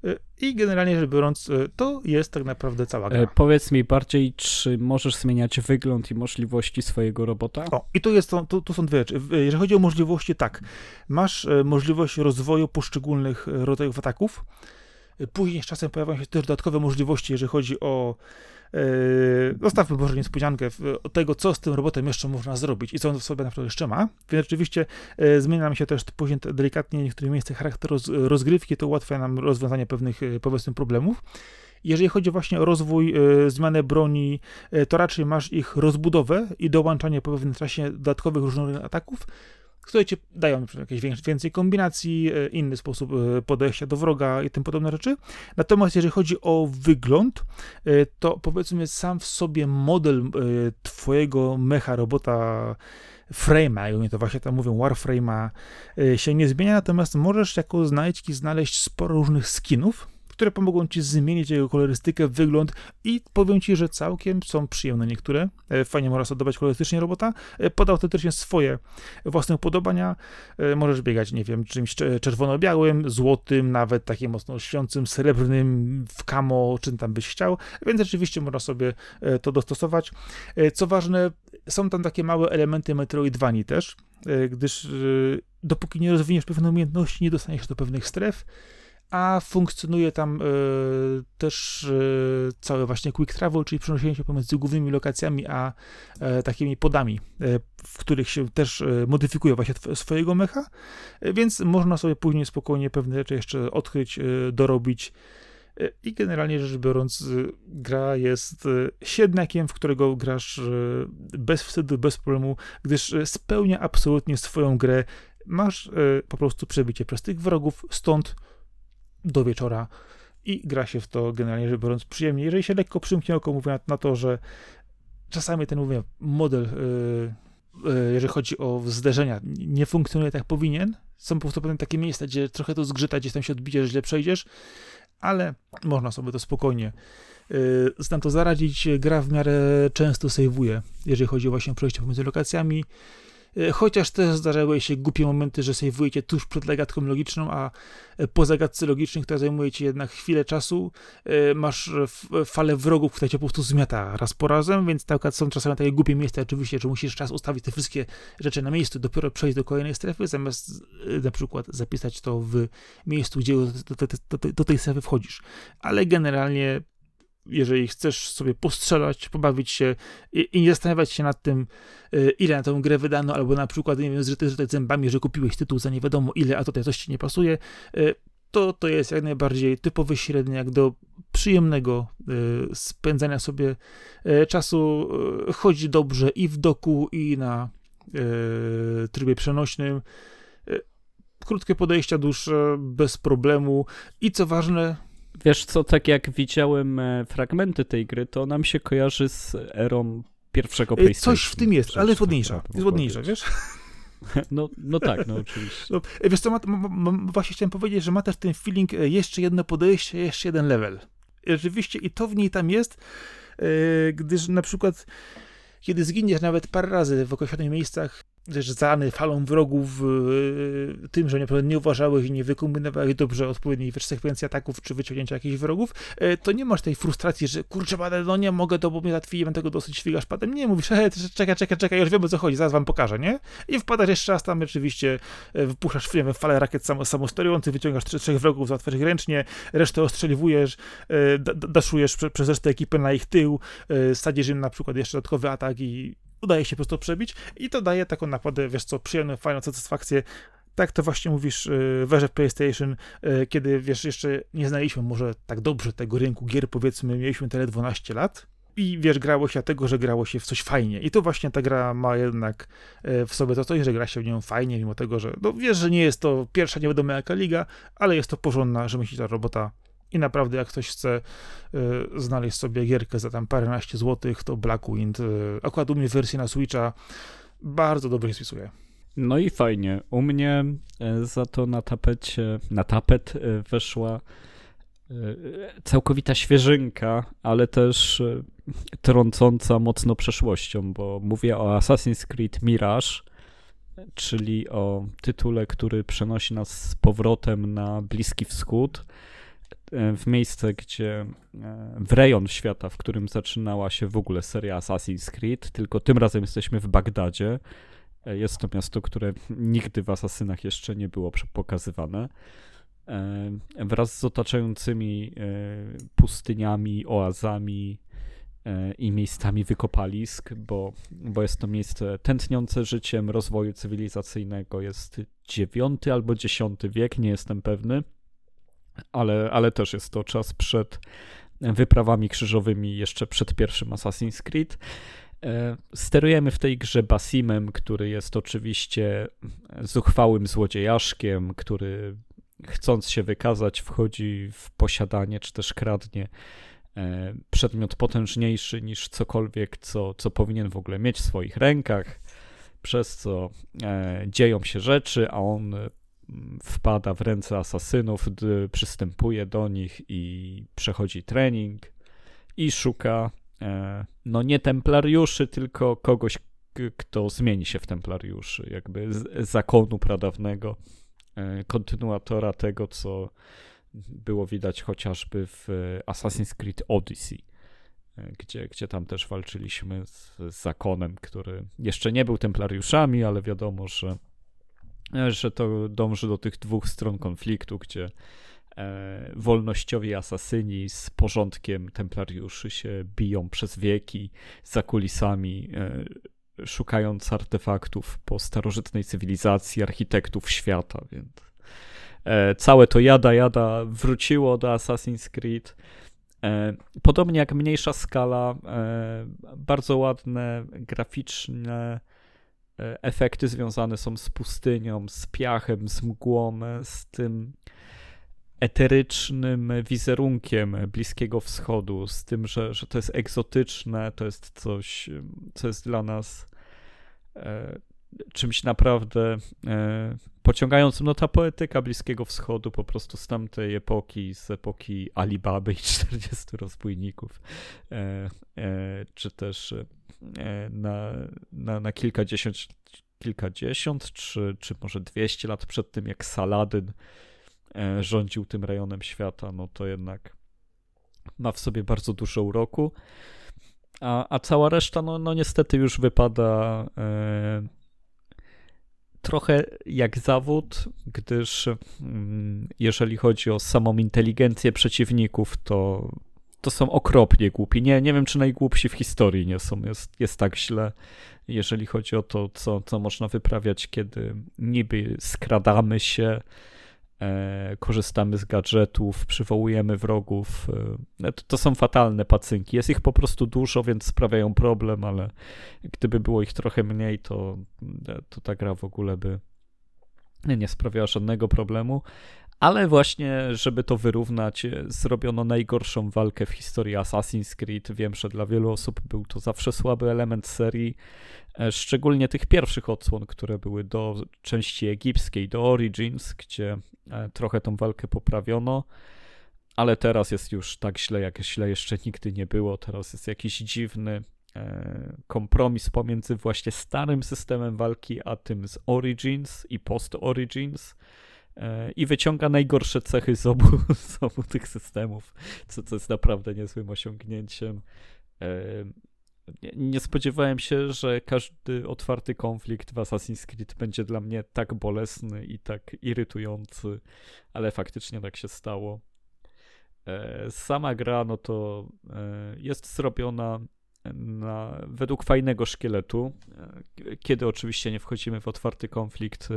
Speaker 1: e, i generalnie rzecz biorąc, e, to jest tak naprawdę cała gra.
Speaker 2: powiedz mi bardziej, czy możesz zmieniać wygląd i możliwości swojego robota?
Speaker 1: O, i to, jest, to, to są dwie rzeczy. Jeżeli chodzi o możliwości, tak. Masz możliwość rozwoju poszczególnych rodzajów ataków. Później z czasem pojawiają się też dodatkowe możliwości, jeżeli chodzi o zostawmy może niespodziankę tego, co z tym robotem jeszcze można zrobić i co on w sobie naprawdę jeszcze ma. Więc rzeczywiście yy, zmienia nam się też później delikatnie w niektórych miejscach charakter rozgrywki, to ułatwia nam rozwiązanie pewnych, yy, powiedzmy, problemów. Jeżeli chodzi właśnie o rozwój, zmianę broni, to raczej masz ich rozbudowę i dołączanie po pewnym czasie dodatkowych różnych ataków, które ci dają jakieś więcej kombinacji, e, inny sposób e, podejścia do wroga i tym podobne rzeczy. Natomiast jeżeli chodzi o wygląd, e, to powiedzmy sam w sobie model twojego mecha robota frame'a, i oni to właśnie tam mówią, warframe'a, się nie zmienia, natomiast możesz jako znajdźki znaleźć sporo różnych skinów, które pomogą ci zmienić jego kolorystykę, wygląd i powiem ci, że całkiem są przyjemne niektóre. E, fajnie można sobie kolorystycznie robota. E, podał autentycznie swoje własne upodobania. E, możesz biegać, nie wiem, czymś czerwono-białym, złotym, nawet takim mocno świącym, srebrnym, w kamo, czym tam byś chciał, więc rzeczywiście można sobie to dostosować. Co ważne, są tam takie małe elementy Metroidvanii też, gdyż dopóki nie rozwiniesz pewnej umiejętności, nie dostaniesz do pewnych stref, a funkcjonuje tam y, też y, cały właśnie quick travel, czyli przenoszenie się pomiędzy głównymi lokacjami, a y, takimi podami, w których się też modyfikuje właśnie swojego mecha, więc można sobie później spokojnie pewne rzeczy jeszcze odkryć, dorobić. I generalnie rzecz biorąc gra jest siednakiem, w którego grasz bez wstydu, bez problemu, gdyż spełnia absolutnie swoją grę, masz po prostu przebicie przez tych wrogów, stąd do wieczora i gra się w to generalnie rzecz biorąc przyjemnie. Jeżeli się lekko przymknie oko, mówię na, to, że czasami ten mówię, model, yy, yy, jeżeli chodzi o zderzenia, nie funkcjonuje tak jak powinien. Są po prostu pewne takie miejsca, gdzie trochę to zgrzyta, gdzieś tam się odbijesz, źle przejdziesz, ale można sobie to spokojnie yy, znam to zaradzić. Gra w miarę często sejwuje, jeżeli chodzi o właśnie przejście pomiędzy lokacjami. E, chociaż też zdarzały się głupie momenty, że sejwujecie tuż przed zagadką logiczną, a e, po zagadce logicznej, która zajmuje ci jednak chwilę czasu, e, masz falę wrogów, która cię po prostu zmiata raz po razem, więc tak, są czasami takie głupie miejsca oczywiście, że musisz czas ustawić te wszystkie rzeczy na miejscu, dopiero przejść do kolejnej strefy, zamiast na przykład zapisać to w miejscu, gdzie do, do, do, do tej strefy wchodzisz. Ale generalnie jeżeli chcesz sobie postrzelać, pobawić się i, i, nie zastanawiać się nad tym, y, ile na tę grę wydano, albo na przykład, nie wiem, zryty, zryty zębami, że kupiłeś tytuł za nie wiadomo ile, a tutaj coś ci nie pasuje, y, to to jest jak najbardziej typowy średniak do przyjemnego y, spędzania sobie czasu. Chodzi dobrze i w doku, i na trybie przenośnym. Krótkie podejścia, dłuższe, bez problemu i co ważne,
Speaker 2: Wiesz co, tak jak widziałem e, fragmenty tej gry, to nam się kojarzy z erą pierwszego PlayStation.
Speaker 1: Coś w tym jest, ale jest ładniejsza. Jest ładniejsza, wiesz?
Speaker 2: No, no tak, no oczywiście. No,
Speaker 1: wiesz co, ma, ma, ma, właśnie chciałem powiedzieć, że ma też ten feeling e, jeszcze jedno podejście, jeszcze jeden level. Rzeczywiście i to w niej tam jest, gdyż na przykład kiedy zginiesz nawet parę razy w określonych miejscach, zalany falą wrogów, yy, tym, że nie uważałeś i nie wykombinowałeś dobrze odpowiedniej sekwencji ataków czy wyciągnięcia jakichś wrogów, yy, to nie masz tej frustracji, że kurczę, padę, no nie mogę, to bo mnie zatwije, będę tego dosyć świgasz padem. Nie, mówisz, hej, czekaj, czekaj, czekaj, już wiemy o co chodzi, zaraz wam pokażę, nie? I wpadasz jeszcze raz tam oczywiście, yy, wypuszczasz wiem, falę rakiet samo, samosterujący, wyciągasz trzech, trzech wrogów, załatwiasz ręcznie, resztę ostrzeliwujesz, daszujesz prze, przez resztę ekipy na ich tył, sadzisz im na przykład jeszcze dodatkowy atak i udaje się po prostu przebić i to daje taką naprawdę, wiesz co, przyjemną, fajną satysfakcję. Tak to właśnie mówisz w weże PlayStation, y, kiedy wiesz, jeszcze nie znaliśmy może tak dobrze tego rynku gier, powiedzmy, mieliśmy tyle 12 lat, i wiesz, grało się tego, że grało się w coś fajnie. I to właśnie ta gra ma jednak y, w sobie to coś, że gra się w nią fajnie, mimo tego, że no wiesz, że nie jest to pierwsza nie wiadomo jaka liga, ale jest to porządna, że myśli ta robota i naprawdę, jak ktoś chce y, znaleźć sobie gierkę za tam paręnaście złotych, to Blackwind, y, akurat u mnie wersji na Switcha, bardzo dobrze się spisuje.
Speaker 2: No i fajnie. U mnie y, za to na tapecie, na tapet y, weszła całkowita świeżynka, ale też trącąca mocno przeszłością, bo mówię o Assassin's Creed Mirage, czyli o tytule, który przenosi nas z powrotem na Bliski Wschód w miejsce, gdzie e, w rejon świata, w którym zaczynała się w ogóle seria Assassin's Creed, tylko tym razem jesteśmy w Bagdadzie. E, jest to miasto, które nigdy w Asasynach jeszcze nie było pokazywane. Wraz z otaczającymi pustyniami, oazami i miejscami wykopalisk, bo, bo jest to miejsce tętniące życiem rozwoju cywilizacyjnego. Jest IX albo X wiek, nie jestem pewny ale, ale też jest to czas przed wyprawami krzyżowymi, jeszcze przed pierwszym Assassin's Creed. E, sterujemy w tej grze Basimem, który jest oczywiście zuchwałym złodziejaszkiem, który chcąc się wykazać, wchodzi w posiadanie czy też kradnie e, przedmiot potężniejszy niż cokolwiek, co, co powinien w ogóle mieć w swoich rękach, przez co e, dzieją się rzeczy, a on wpada w ręce asasynów, przystępuje do nich i przechodzi trening i szuka e, no nie templariuszy, tylko kogoś, kto zmieni się w templariuszy, jakby zakonu pradawnego, e, kontynuatora tego, co było widać chociażby w Assassin's Creed Odyssey. E, gdzie, gdzie tam też walczyliśmy z, z zakonem, który jeszcze nie był templariuszami, ale wiadomo, że że to dąży do tych dwóch stron konfliktu, gdzie e, wolnościowi asasyni z porządkiem templariuszy się biją przez wieki za kulisami, e, szukając artefaktów po starożytnej cywilizacji, architektów świata, więc e, całe to jada jada wróciło do Assassin's Creed. Podobnie jak mniejsza skala, bardzo ładne, graficzne efekty związane są z pustynią, z piachem, z mgłą, e, z tym eterycznym wizerunkiem Bliskiego Wschodu, z tym, że, że to jest egzotyczne, to jest coś, co jest dla nas e, czymś naprawdę e, pociągającym. No ta poetyka Bliskiego Wschodu po prostu z tamtej epoki, z epoki Alibaby i 40 rozbójników, e, e, czy też E, na, na, na kilkadziesiąt, kilkadziesiąt czy, czy może dwieście lat przed tym, jak Saladyn e, rządził tym rejonem świata, no to jednak ma w sobie bardzo dużo uroku. A, a cała reszta, no, no niestety już wypada e, trochę jak zawód, gdyż mm, jeżeli chodzi o samą inteligencję przeciwników, to to są okropnie głupi. Nie, nie wiem, czy najgłupsi w historii nie są. Jest, jest tak źle, jeżeli chodzi o to, co, co można wyprawiać, kiedy niby skradamy się, korzystamy z gadżetów, przywołujemy wrogów. E, to, to, są fatalne pacynki. Jest ich po prostu dużo, więc sprawiają problem, ale gdyby było ich trochę mniej, to, to ta gra w ogóle by nie sprawiała żadnego problemu. Ale właśnie, żeby to wyrównać, e, zrobiono najgorszą walkę w historii Assassin's Creed. Wiem, że dla wielu osób był to zawsze słaby element serii, e, szczególnie tych pierwszych odsłon, które były do części egipskiej, do Origins, gdzie e, trochę tą walkę poprawiono. Ale teraz jest już tak źle, jak źle jeszcze nigdy nie było. Teraz jest jakiś dziwny kompromis pomiędzy właśnie starym systemem walki, a tym z Origins i Post-Origins i wyciąga najgorsze cechy z obu, z obu tych systemów, co, co jest naprawdę niezłym osiągnięciem. Nie, nie spodziewałem się, że każdy otwarty konflikt w Assassin's Creed będzie dla mnie tak bolesny i tak irytujący, ale faktycznie tak się stało. E, sama gra, no to e, jest zrobiona na, według fajnego szkieletu, e, kiedy oczywiście nie wchodzimy w otwarty konflikt,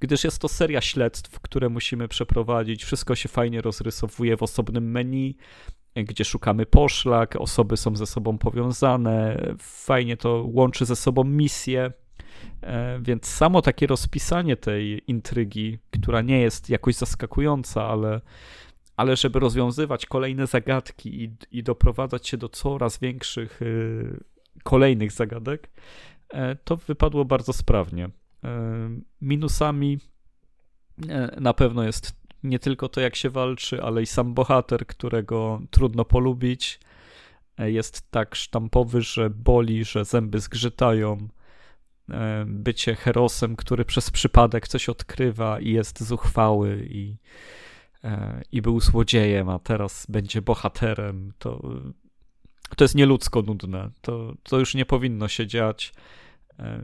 Speaker 2: gdyż jest to seria śledztw, które musimy przeprowadzić. Wszystko się fajnie rozrysowuje w osobnym menu, gdzie szukamy poszlak, osoby są ze sobą powiązane, fajnie to łączy ze sobą misje. Więc samo takie rozpisanie tej intrygi, która nie jest jakoś zaskakująca, ale ale żeby rozwiązywać kolejne zagadki i, i doprowadzać się do coraz większych y, kolejnych zagadek, e, to wypadło bardzo sprawnie. E, minusami e, na pewno jest nie tylko to, jak się walczy, ale i sam bohater, którego trudno polubić. Jest tak sztampowy, że boli, że zęby zgrzytają. Bycie herosem, który przez przypadek coś odkrywa i jest zuchwały i i był złodziejem, a teraz będzie bohaterem, to, to jest nieludzko nudne. To, to już nie powinno się dziać. E,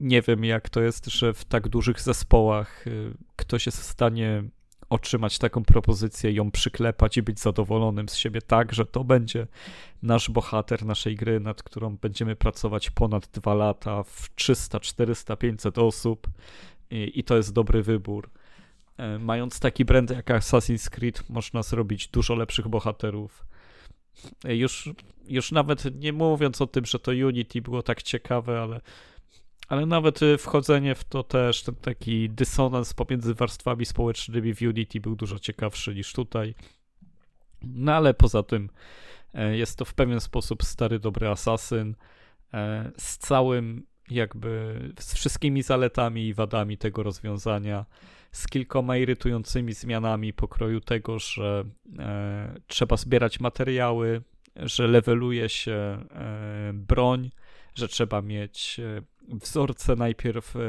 Speaker 2: nie wiem, jak to jest, że w tak dużych zespołach e, ktoś jest w stanie otrzymać taką propozycję, ją przyklepać i być zadowolonym z siebie tak, że to będzie nasz bohater naszej gry, nad którą będziemy pracować ponad dwa lata w 300, 400, 500 osób i, i to jest dobry wybór. E, mając taki brand jak Assassin's Creed, można zrobić dużo lepszych bohaterów. E, już, już nawet nie mówiąc o tym, że to Unity było tak ciekawe, ale, ale nawet e, wchodzenie w to też, ten taki dysonans pomiędzy warstwami społecznymi w Unity był dużo ciekawszy niż tutaj. No ale poza tym jest to w pewien sposób stary, dobry asasyn z całym jakby, z wszystkimi zaletami i wadami tego rozwiązania z kilkoma irytującymi zmianami pokroju tego, że e, trzeba zbierać materiały, że leveluje się e, broń, że trzeba mieć e, wzorce najpierw, e,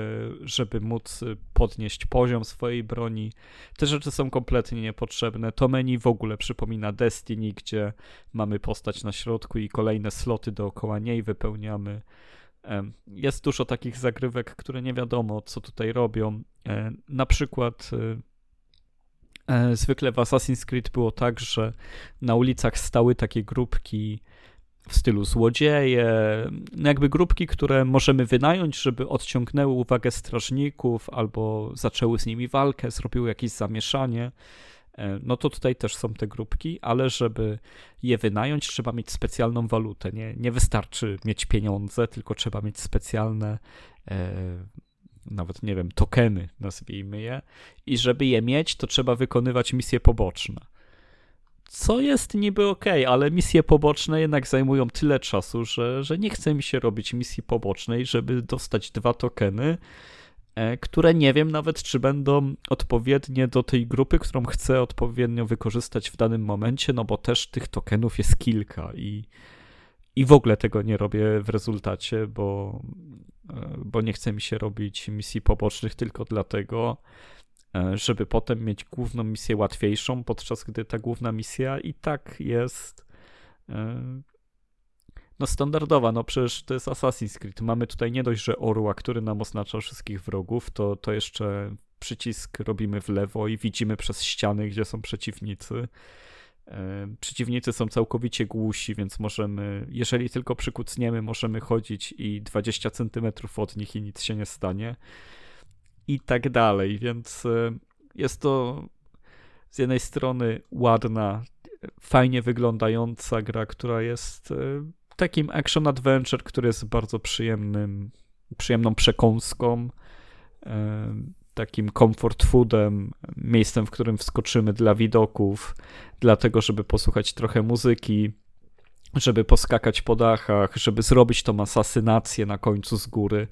Speaker 2: żeby móc podnieść poziom swojej broni. Te rzeczy są kompletnie niepotrzebne. To menu w ogóle przypomina Destiny, gdzie mamy postać na środku i kolejne sloty dookoła niej wypełniamy. Jest dużo takich zagrywek, które nie wiadomo, co tutaj robią. Na przykład e, e, zwykle w Assassin's Creed było tak, że na ulicach stały takie grupki w stylu złodzieje, no jakby grupki, które możemy wynająć, żeby odciągnęły uwagę strażników albo zaczęły z nimi walkę, zrobiły jakieś zamieszanie. E, no to tutaj też są te grupki, ale żeby je wynająć, trzeba mieć specjalną walutę. Nie, nie wystarczy mieć pieniądze, tylko trzeba mieć specjalne, e, nawet nie wiem, tokeny, nazwijmy je. I żeby je mieć, to trzeba wykonywać misje poboczne. Co jest niby ok, ale misje poboczne jednak zajmują tyle czasu, że, że nie chce mi się robić misji pobocznej, żeby dostać dwa tokeny które nie wiem nawet, czy będą odpowiednie do tej grupy, którą chcę odpowiednio wykorzystać w danym momencie, no bo też tych tokenów jest kilka i, i w ogóle tego nie robię w rezultacie, bo, e, bo nie chce mi się robić misji pobocznych tylko dlatego, e, żeby potem mieć główną misję łatwiejszą, podczas gdy ta główna misja i tak jest no standardowa, no przecież to jest Assassin's Creed. Mamy tutaj nie dość, że orła, który nam oznacza wszystkich wrogów, to, to jeszcze przycisk robimy w lewo i widzimy przez ściany, gdzie są przeciwnicy. E, przeciwnicy są całkowicie głusi, więc możemy, jeżeli tylko przykucniemy, możemy chodzić i 20 centymetrów od nich i nic się nie stanie. I tak dalej, więc e, jest to z jednej strony ładna, fajnie wyglądająca gra, która jest e, takim action adventure, który jest bardzo przyjemnym, przyjemną przekąską, e, takim comfort foodem, miejscem, w którym wskoczymy dla widoków, dlatego, żeby posłuchać trochę muzyki, żeby poskakać po dachach, żeby zrobić tą asasynację na końcu z góry.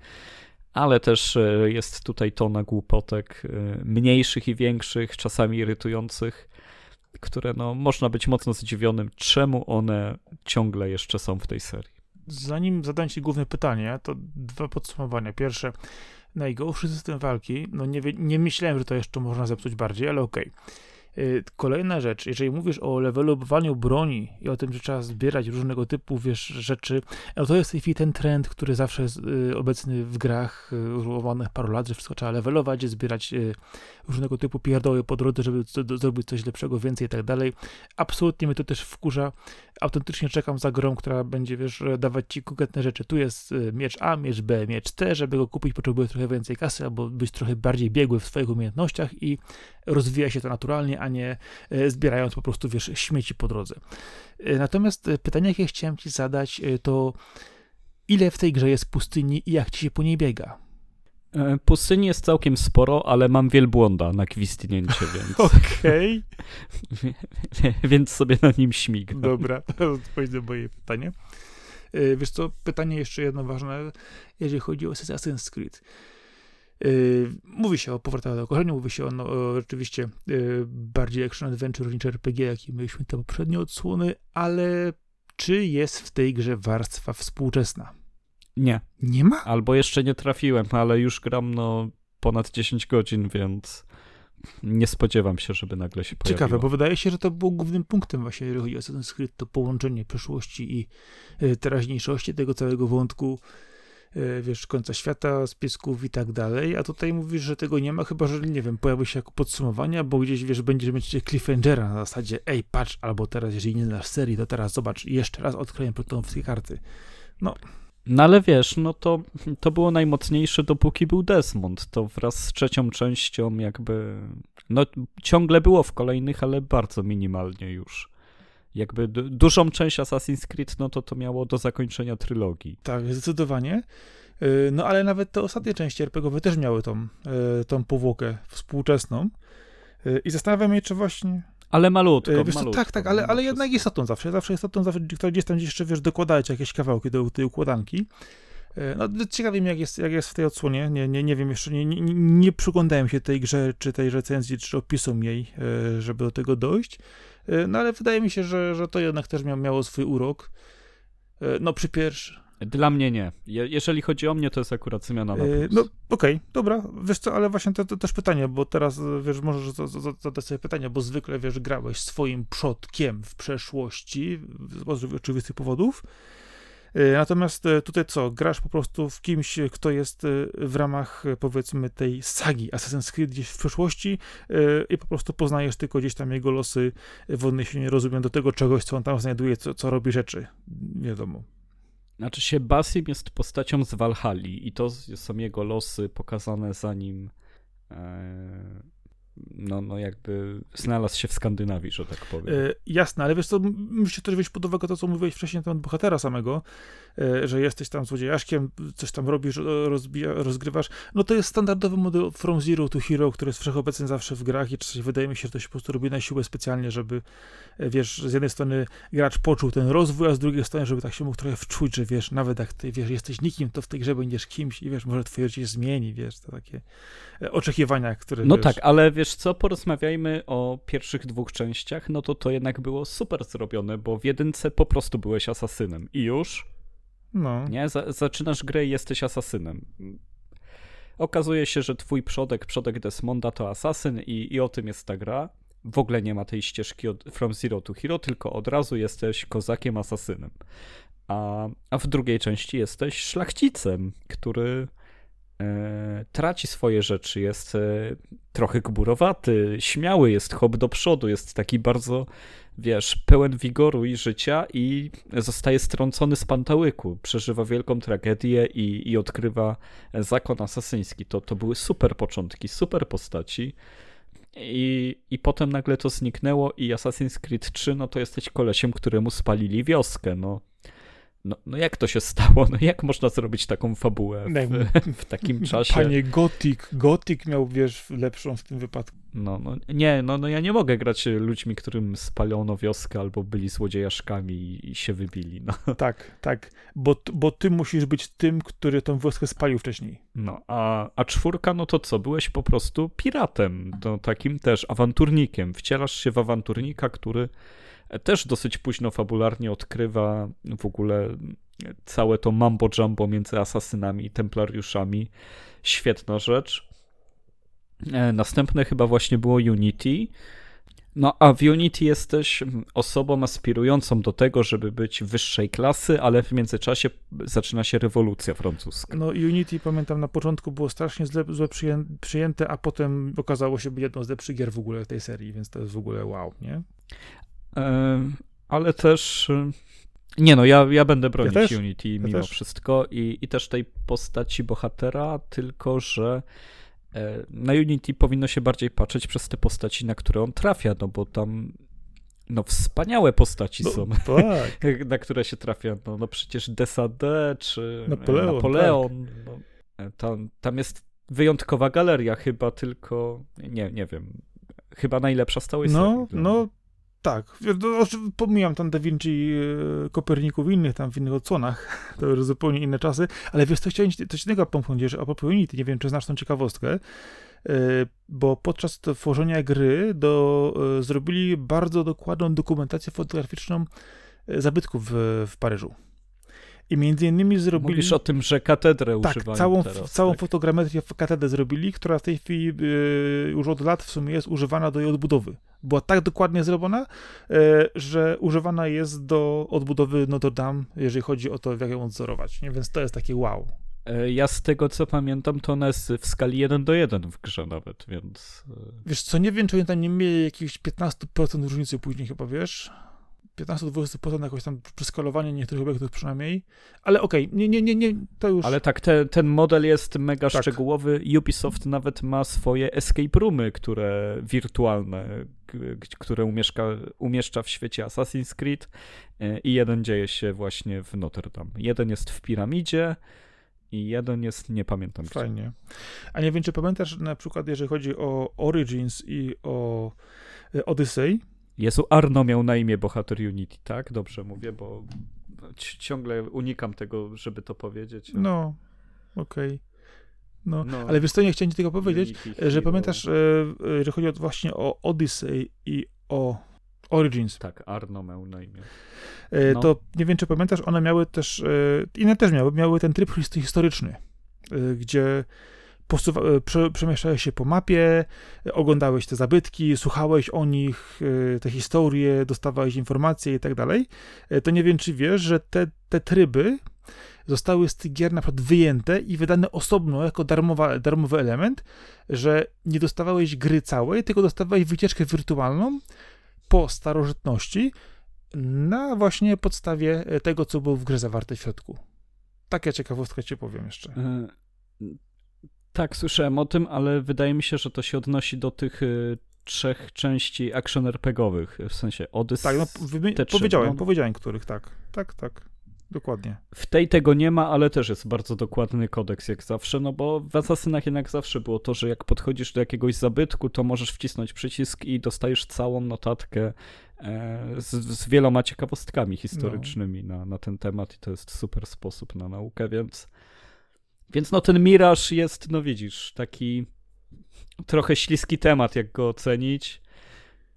Speaker 2: Ale też e, jest tutaj tona głupotek, e, mniejszych i większych, czasami irytujących, które no, można być mocno zdziwionym, czemu one ciągle jeszcze są w tej serii.
Speaker 1: zanim zadam ci główne pytanie, to dwa podsumowania. Pierwsze, najgorszy system walki, no nie, nie myślałem, że to jeszcze można zepsuć bardziej, ale okej. Okay. Y, kolejna rzecz, jeżeli mówisz o levelowaniu broni i o tym, że trzeba zbierać różnego typu, wiesz, rzeczy, no to jest w tej chwili ten trend, który zawsze jest y, obecny w grach używanych paru lat, że wszystko trzeba levelować, zbierać y, różnego typu pierdoły po drodze, żeby zrobić coś lepszego, więcej i tak dalej. Absolutnie mnie to też wkurza. Autentycznie czekam za grą, która będzie, wiesz, dawać ci konkretne rzeczy. Tu jest miecz A, miecz B, miecz C, żeby go kupić potrzebuję trochę więcej kasy albo być trochę bardziej biegły w swoich umiejętnościach i rozwija się to naturalnie, a nie e, zbierając po prostu, wiesz, śmieci po drodze. E, natomiast pytanie, jakie chciałem ci zadać, to ile w tej grze jest pustyni i jak ci się po niej biega?
Speaker 2: Pustyni jest całkiem sporo, ale mam wielbłąda na gwistnięcie, więc...
Speaker 1: Okej.
Speaker 2: Okay. więc sobie na nim śmignę.
Speaker 1: Dobra, to odpowiedź na moje pytanie. Wiesz co, pytanie jeszcze jedno ważne, jeżeli chodzi o Assassin's Creed. Yy, mówi się o powrotach do korzenia, mówi się o, no, o rzeczywiście bardziej action adventure niż RPG, jaki mieliśmy te poprzednie odsłony, ale czy jest w tej grze warstwa współczesna?
Speaker 2: Nie.
Speaker 1: Nie ma?
Speaker 2: Albo jeszcze nie trafiłem, ale już gram no ponad 10 godzin, więc nie spodziewam się, żeby nagle się pojawiło.
Speaker 1: Ciekawe, bo wydaje się, że to było głównym punktem właśnie, jeżeli chodzi o Assassin's Creed, to połączenie przeszłości i y, teraźniejszości tego całego wątku E, wiesz, końca świata, spisków i tak dalej, a tutaj mówisz, że tego nie ma, chyba, że, nie wiem, pojawi się jako podsumowanie, bo gdzieś, wiesz, będziesz mieć cliffhangera na zasadzie, ej, patrz, albo teraz, jeżeli nie znasz serii, to teraz zobacz, jeszcze raz odkryję protonowskie karty. No.
Speaker 2: No ale wiesz, no to, to było najmocniejsze, dopóki był Desmond. To wraz z trzecią częścią jakby, no ciągle było w kolejnych, ale bardzo minimalnie już jakby dużą część Assassin's Creed, no to to miało do zakończenia trylogii.
Speaker 1: Tak, zdecydowanie. Y, no ale nawet te ostatnie części RPGowe też miały tą, y, tą powłokę współczesną. Y, I zastanawiam się, czy właśnie...
Speaker 2: Ale malutko, wiesz,
Speaker 1: malutko Tak, tak, ale, ale jednak istotą zawsze. Zawsze istotą, zawsze, gdzieś tam jeszcze, wiesz, dokładajcie jakieś kawałki do tej układanki. No, ciekawi mnie, jak jest, jak jest w tej odsłonie. Nie, nie, nie wiem jeszcze, nie, nie, nie przyglądałem się tej grze, czy tej recenzji, czy opisom jej, żeby do tego dojść. E, no ale wydaje mi się, że, że to jednak też miało, swój urok. E, no przy pierwszy.
Speaker 2: Dla mnie nie. Je, jeżeli chodzi o mnie, to jest akurat zmiana na e,
Speaker 1: plus. No okej, okay, dobra. Wiesz co, ale właśnie to, to, też pytanie, bo teraz, wiesz, możesz zadać sobie pytanie, bo zwykle, wiesz, grałeś swoim przodkiem w przeszłości, z oczywistych powodów, E, natomiast e, tutaj co, grasz po prostu w kimś, kto jest w ramach powiedzmy tej sagi Assassin's Creed gdzieś w przeszłości i po prostu poznajesz tylko gdzieś tam jego losy w odniesieniu, rozumiem, do tego czegoś, co on tam znajduje, co, co robi rzeczy. Wiadomo.
Speaker 2: Znaczy się, Basim jest postacią z Valhalla i to są jego losy pokazane zanim no, no jakby znalazł się w Skandynawii, że tak powiem. E,
Speaker 1: jasne, ale wiesz co, musisz też wziąć pod uwagę to, co mówiłeś wcześniej na temat bohatera samego, e, że jesteś tam złodziejaszkiem, coś tam robisz, rozbija, rozgrywasz. No to jest standardowy model From Zero to Hero, który jest wszechobecny zawsze w grach i czasami wydaje mi się, że to się po prostu robi na siłę specjalnie, żeby, e, wiesz, z jednej strony gracz poczuł ten rozwój, a z drugiej strony, żeby tak się mógł trochę wczuć, że wiesz, nawet jak ty, wiesz, jesteś nikim, to w tej grze będziesz kimś i wiesz, może twoje życie się zmieni, wiesz, to takie oczekiwania, które,
Speaker 2: No
Speaker 1: wiesz,
Speaker 2: tak, ale wiesz, wiesz co, porozmawiajmy o pierwszych dwóch częściach, no to to jednak było super zrobione, bo w jedynce po prostu byłeś asasynem i już. No. Nie, zaczynasz grę i jesteś asasynem. Okazuje się, że twój przodek, przodek Desmonda to asasyn i, i o tym jest ta gra. W ogóle nie ma tej ścieżki od From Zero to Hero, tylko od razu jesteś kozakiem, asasynem. A, a w drugiej części jesteś szlachcicem, który traci swoje rzeczy, jest e, trochę gburowaty, śmiały jest, hop do przodu, jest taki bardzo, wiesz, pełen wigoru i życia i zostaje strącony z pantałyku, przeżywa wielką tragedię i, i odkrywa zakon asasyński. To, to były super początki, super postaci. I, I potem nagle to zniknęło i Assassin's Creed 3, no to jesteś kolesiem, któremu spalili wioskę, no. No, no jak to się stało? No jak można zrobić taką fabułę w, w takim czasie?
Speaker 1: Panie Gothic, Gothic miał, wiesz, lepszą w tym wypadku.
Speaker 2: No, no nie, no, no ja nie mogę grać ludźmi, którym spalono wioskę albo byli złodziejaszkami i, i się wybili. No.
Speaker 1: Tak, tak, bo, bo ty musisz być tym, który tą wioskę spalił wcześniej.
Speaker 2: No, a, a czwórka, no to co? Byłeś po prostu piratem, to takim też awanturnikiem. Wcielasz się w awanturnika, który też dosyć późno fabularnie odkrywa w ogóle całe to mambo jumbo między asasynami i templariuszami. Świetna rzecz. Następne chyba właśnie było Unity. No a w Unity jesteś osobą aspirującą do tego, żeby być wyższej klasy, ale w międzyczasie zaczyna się rewolucja francuska.
Speaker 1: No Unity pamiętam na początku było strasznie źle, złe przyjęte, a potem okazało się być jedną z lepszych gier w ogóle tej serii, więc to jest w ogóle wow, nie?
Speaker 2: E, ale też... Nie no, ja, ja będę bronić ja Unity ja mimo też. wszystko i, i też tej postaci bohatera, tylko że E, na Unity powinno się bardziej patrzeć przez te postaci, na które on trafia, no bo tam no wspaniałe postaci no, są, tak. na które się trafia. No, no przecież Desade czy Napoleon. Napoleon tak. no, e, tam, tam jest wyjątkowa galeria chyba tylko, nie, nie wiem, chyba najlepsza z całej
Speaker 1: no,
Speaker 2: serii.
Speaker 1: No, tak, pomijam tam Da Vinci, e, Koperników i innych tam w innych odsłonach, to już zupełnie inne czasy, ale wiesz, to chciałem coś innego pomknąć, że a propos Unity, nie wiem, czy znasz tą ciekawostkę, e, bo podczas tworzenia gry do, e, zrobili bardzo dokładną dokumentację fotograficzną zabytków w, w Paryżu. I między innymi zrobili...
Speaker 2: Mówisz o tym, że katedrę
Speaker 1: tak,
Speaker 2: używają
Speaker 1: całą,
Speaker 2: teraz,
Speaker 1: całą
Speaker 2: tak?
Speaker 1: fotogrametrię w katedrę zrobili, która w tej chwili yy, już od lat w sumie jest używana do jej odbudowy. Była tak dokładnie zrobiona, yy, że używana jest do odbudowy Notre Dame, jeżeli chodzi o to, jak ją odzorować. Nie? Więc to jest takie wow.
Speaker 2: E, ja z tego co pamiętam, to ona jest w skali 1 do 1 w grze nawet, więc. E,
Speaker 1: wiesz co, nie wiem, czy oni tam nie mieli jakichś 15% różnicy później chyba, wiesz? 15-20% jakoś tam przeskalowanie niektórych obiektów przynajmniej, ale okej, okay, nie, nie, nie, nie, to już...
Speaker 2: Ale tak, te, ten model jest mega tak. szczegółowy. Ubisoft nawet ma swoje escape roomy, które wirtualne, które umieszka, umieszcza w świecie Assassin's Creed e, i jeden dzieje się właśnie w Notre Dame. Jeden jest w piramidzie, i jeden jest, nie pamiętam
Speaker 1: Fajnie. Gdzie. A nie wiem, czy pamiętasz na przykład, jeżeli chodzi o Origins i o e, Odyssey,
Speaker 2: Jezu, Arno miał na imię bohater Unity, tak? Dobrze mówię, bo ciągle unikam tego, żeby to powiedzieć.
Speaker 1: No, okej. Okay. No, no, ale wiesz co, nie chciałem ci tego powiedzieć, Unity, że pamiętasz, e, e, że chodzi o, właśnie o Odyssey i o Origins.
Speaker 2: Tak, Arno miał na imię.
Speaker 1: E, no. To nie wiem, czy pamiętasz, one miały też, inne też miały, miały ten tryb historyczny, gdzie posuwa, e, prze, przemieszczałeś się po mapie, oglądałeś te zabytki, słuchałeś o nich, e, te historie, dostawałeś informacje i tak dalej, e, to nie wiem, czy wiesz, że te, te tryby zostały z tych gier na przykład wyjęte i wydane osobno jako darmowa, darmowy element, że nie dostawałeś gry całej, tylko dostawałeś wycieczkę wirtualną po starożytności na właśnie podstawie tego, co było w grze zawarte w środku. Taka ciekawostka ci powiem jeszcze.
Speaker 2: Tak, słyszałem o tym, ale wydaje mi się, że to się odnosi do tych y, trzech części action RPGowych, w sensie Odyssey.
Speaker 1: Tak, no, powiedziałem, no. powiedziałem których, tak. Tak, tak. Dokładnie.
Speaker 2: W tej tego nie ma, ale też jest bardzo dokładny kodeks jak zawsze, no bo w Asasynach jednak zawsze było to, że jak podchodzisz do jakiegoś zabytku, to możesz wcisnąć przycisk i dostajesz całą notatkę e, z, z, wieloma ciekawostkami historycznymi no. na, na ten temat i to jest super sposób na naukę, więc więc no ten Miraż jest, no widzisz, taki trochę śliski temat, jak go ocenić,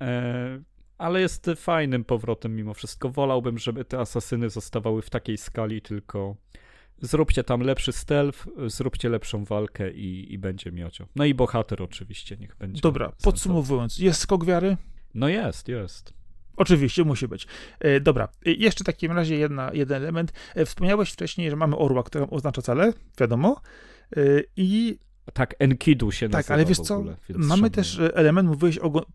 Speaker 2: e, ale jest fajnym powrotem mimo wszystko. Wolałbym, żeby te asasyny zostawały w takiej skali, tylko zróbcie tam lepszy stealth, zróbcie lepszą walkę i, i będzie miocio. No i bohater oczywiście, niech będzie.
Speaker 1: Dobra, podsumowując, jest skok wiary?
Speaker 2: No jest, jest.
Speaker 1: Oczywiście, musi być. E, dobra, e, jeszcze w takim razie jedna, jeden element. E, wspomniałeś wcześniej, że mamy orła, który oznacza cele, wiadomo. I.
Speaker 2: Tak, Enkidu się
Speaker 1: nazywa. Tak, ale wiesz co? Mamy też element, mówiłeś o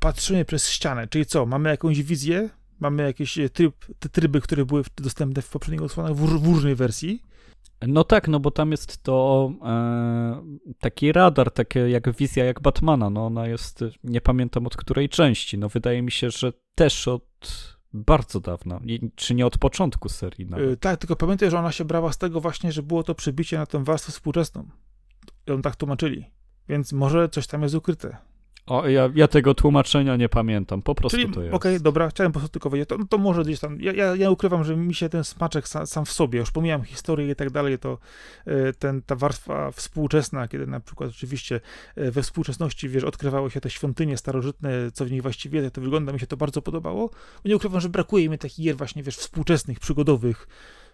Speaker 1: patrzenie przez ścianę, czyli co? Mamy jakąś wizję, mamy jakieś tryb, te tryby, które były dostępne w poprzednich odsłonach w, w różnej wersji.
Speaker 2: No tak, no bo tam jest to e, taki radar, takie jak wizja jak Batmana. No ona jest, nie pamiętam od której części. No wydaje mi się, że też od bardzo dawna, czy nie od początku serii. Nawet. Yy,
Speaker 1: tak, tylko pamiętaj, że ona się brała z tego właśnie, że było to przebicie na tę warstwę współczesną. Ją tak tłumaczyli. Więc może coś tam jest ukryte.
Speaker 2: O, ja, ja tego tłumaczenia nie pamiętam, po prostu
Speaker 1: Czyli,
Speaker 2: to jest.
Speaker 1: okej, dobra, chciałem po prostu tylko powiedzieć, to, no to może gdzieś tam, ja, ja, ja ukrywam, że mi się ten smaczek sam, sam w sobie, już pomijam historię i tak dalej, to e, ten, ta warstwa współczesna, kiedy na przykład oczywiście e, we współczesności, wiesz, odkrywały się te świątynie starożytne, co w nich właściwie, jak to wygląda, mi się to bardzo podobało. Nie ukrywam, że brakuje mi takich gier właśnie, wiesz, współczesnych, przygodowych,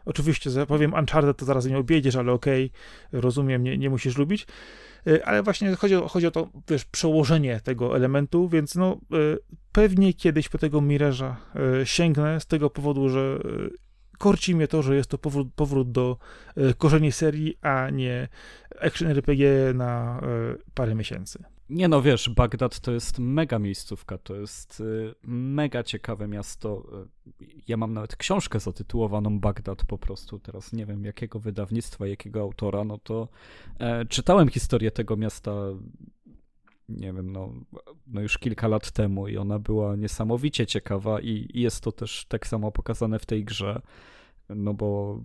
Speaker 1: Oczywiście, powiem Uncharted, to zaraz nie objedziesz, ale okej, okay, rozumiem, nie, nie musisz lubić. E, ale właśnie chodzi o, chodzi o to, wiesz, przełożenie tego elementu, więc no e, pewnie kiedyś po tego Mirage'a e, sięgnę z tego powodu, że korci mnie to, że jest to powrót, powrót do korzeni serii, a nie action RPG na parę miesięcy.
Speaker 2: Nie no, wiesz, Bagdad to jest mega miejscówka, to jest y, mega ciekawe miasto. Y, ja mam nawet książkę zatytułowaną Bagdad po prostu, teraz nie wiem jakiego wydawnictwa, jakiego autora, no to e, czytałem historię tego miasta, nie wiem, no, no już kilka lat temu i ona była niesamowicie ciekawa i, i jest to też tak samo pokazane w tej grze, no bo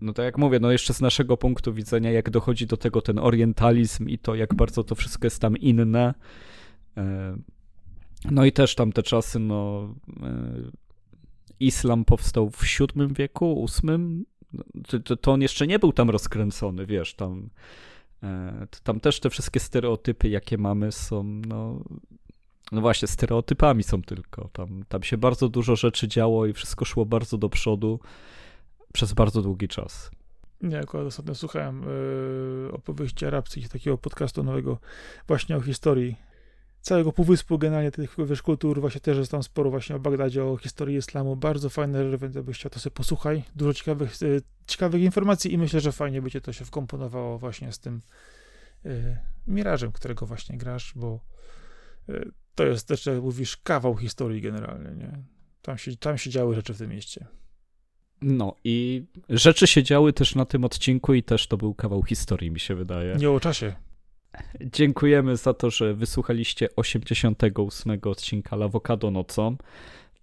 Speaker 2: no tak jak mówię, no jeszcze z naszego punktu widzenia, jak dochodzi do tego ten orientalizm i to, jak bardzo to wszystko jest tam inne. E, no i też tam te czasy, no e, islam powstał w VII wieku, VIII, to, to on jeszcze nie był tam rozkręcony, wiesz, tam, e, tam też te wszystkie stereotypy, jakie mamy są, no, no właśnie, stereotypami są tylko. Tam, tam się bardzo dużo rzeczy działo i wszystko szło bardzo do przodu przez bardzo długi czas.
Speaker 1: Nie, akurat ostatnio słuchałem yy, opowieści arabskich, takiego podcastu nowego właśnie o historii całego półwyspu, generalnie tych wiesz, kultur, właśnie też jest tam sporo właśnie o Bagdadzie, o historii islamu, bardzo fajne, jakbyś chciał, to sobie posłuchaj, dużo ciekawych, yy, ciekawych informacji i myślę, że fajnie by cię to się wkomponowało właśnie z tym yy, Mirażem, którego właśnie grasz, bo yy, to jest też, jak mówisz, kawał historii generalnie, nie? Tam się, tam się działy rzeczy w tym mieście.
Speaker 2: No i rzeczy się działy też na tym odcinku i też to był kawał historii, mi się wydaje.
Speaker 1: Nie o czasie.
Speaker 2: Dziękujemy za to, że wysłuchaliście 88 odcinka Lawokado nocą.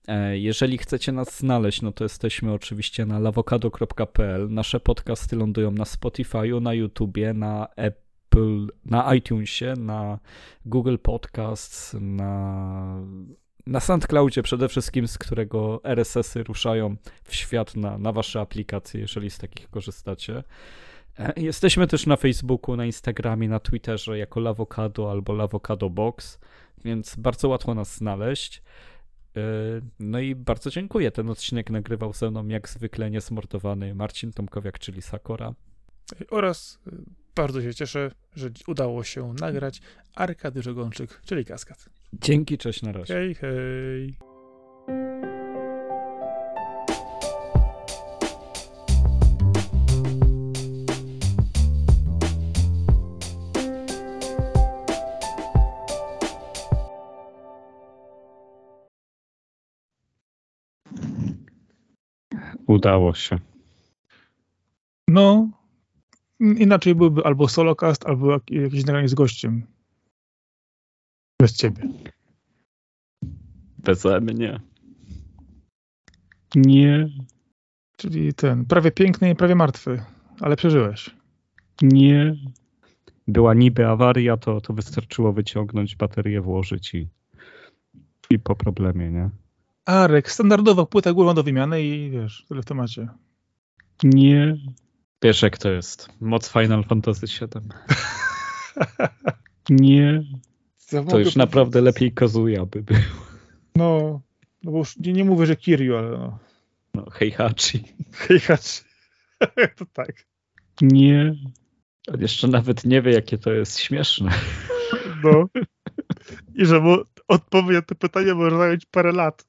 Speaker 2: E, jeżeli chcecie nas znaleźć, no to jesteśmy oczywiście na lawokado.pl. Nasze podcasty lądują na Spotify'u, na YouTubie, na Apple, na iTunesie, na Google Podcasts, na na SoundCloudzie przede wszystkim, z którego RSS-y ruszają w świat na, na wasze aplikacje, jeżeli z takich korzystacie. E, jesteśmy też na Facebooku, na Instagramie, na Twitterze jako Lawokado albo Lawokado Box, więc bardzo łatwo nas znaleźć. E, no i bardzo dziękuję. Ten odcinek nagrywał ze mną jak zwykle niesmordowany Marcin Tomkowiak, czyli Sakora.
Speaker 1: Oraz e, bardzo się cieszę, że udało się nagrać Arkady Żogonczyk, czyli Kaskad.
Speaker 2: Dzięki, cześć, na razie.
Speaker 1: Hej, hej.
Speaker 2: Udało się.
Speaker 1: No, inaczej byłby albo solocast, albo jakieś nagranie z gościem. Bez ciebie.
Speaker 2: Beze mnie.
Speaker 1: Nie. Czyli ten, prawie piękny i prawie martwy, ale przeżyłeś.
Speaker 2: Nie. Była niby awaria, to, to wystarczyło wyciągnąć baterię, włożyć i, i po problemie, nie?
Speaker 1: Arek, standardowa płyta głową do wymiany i wiesz, tyle w temacie.
Speaker 2: Nie. Wiesz jak to jest. Moc Final Fantasy VII. nie. To już naprawdę lepiej Kazuya by był.
Speaker 1: No, no bo już nie, nie mówię, że Kiryu, ale no.
Speaker 2: No, Heihachi.
Speaker 1: Heihachi. to tak.
Speaker 2: Nie. On jeszcze nawet nie wie, jakie to jest śmieszne.
Speaker 1: No. I że mu odpowiedź na to pytanie może zająć parę lat.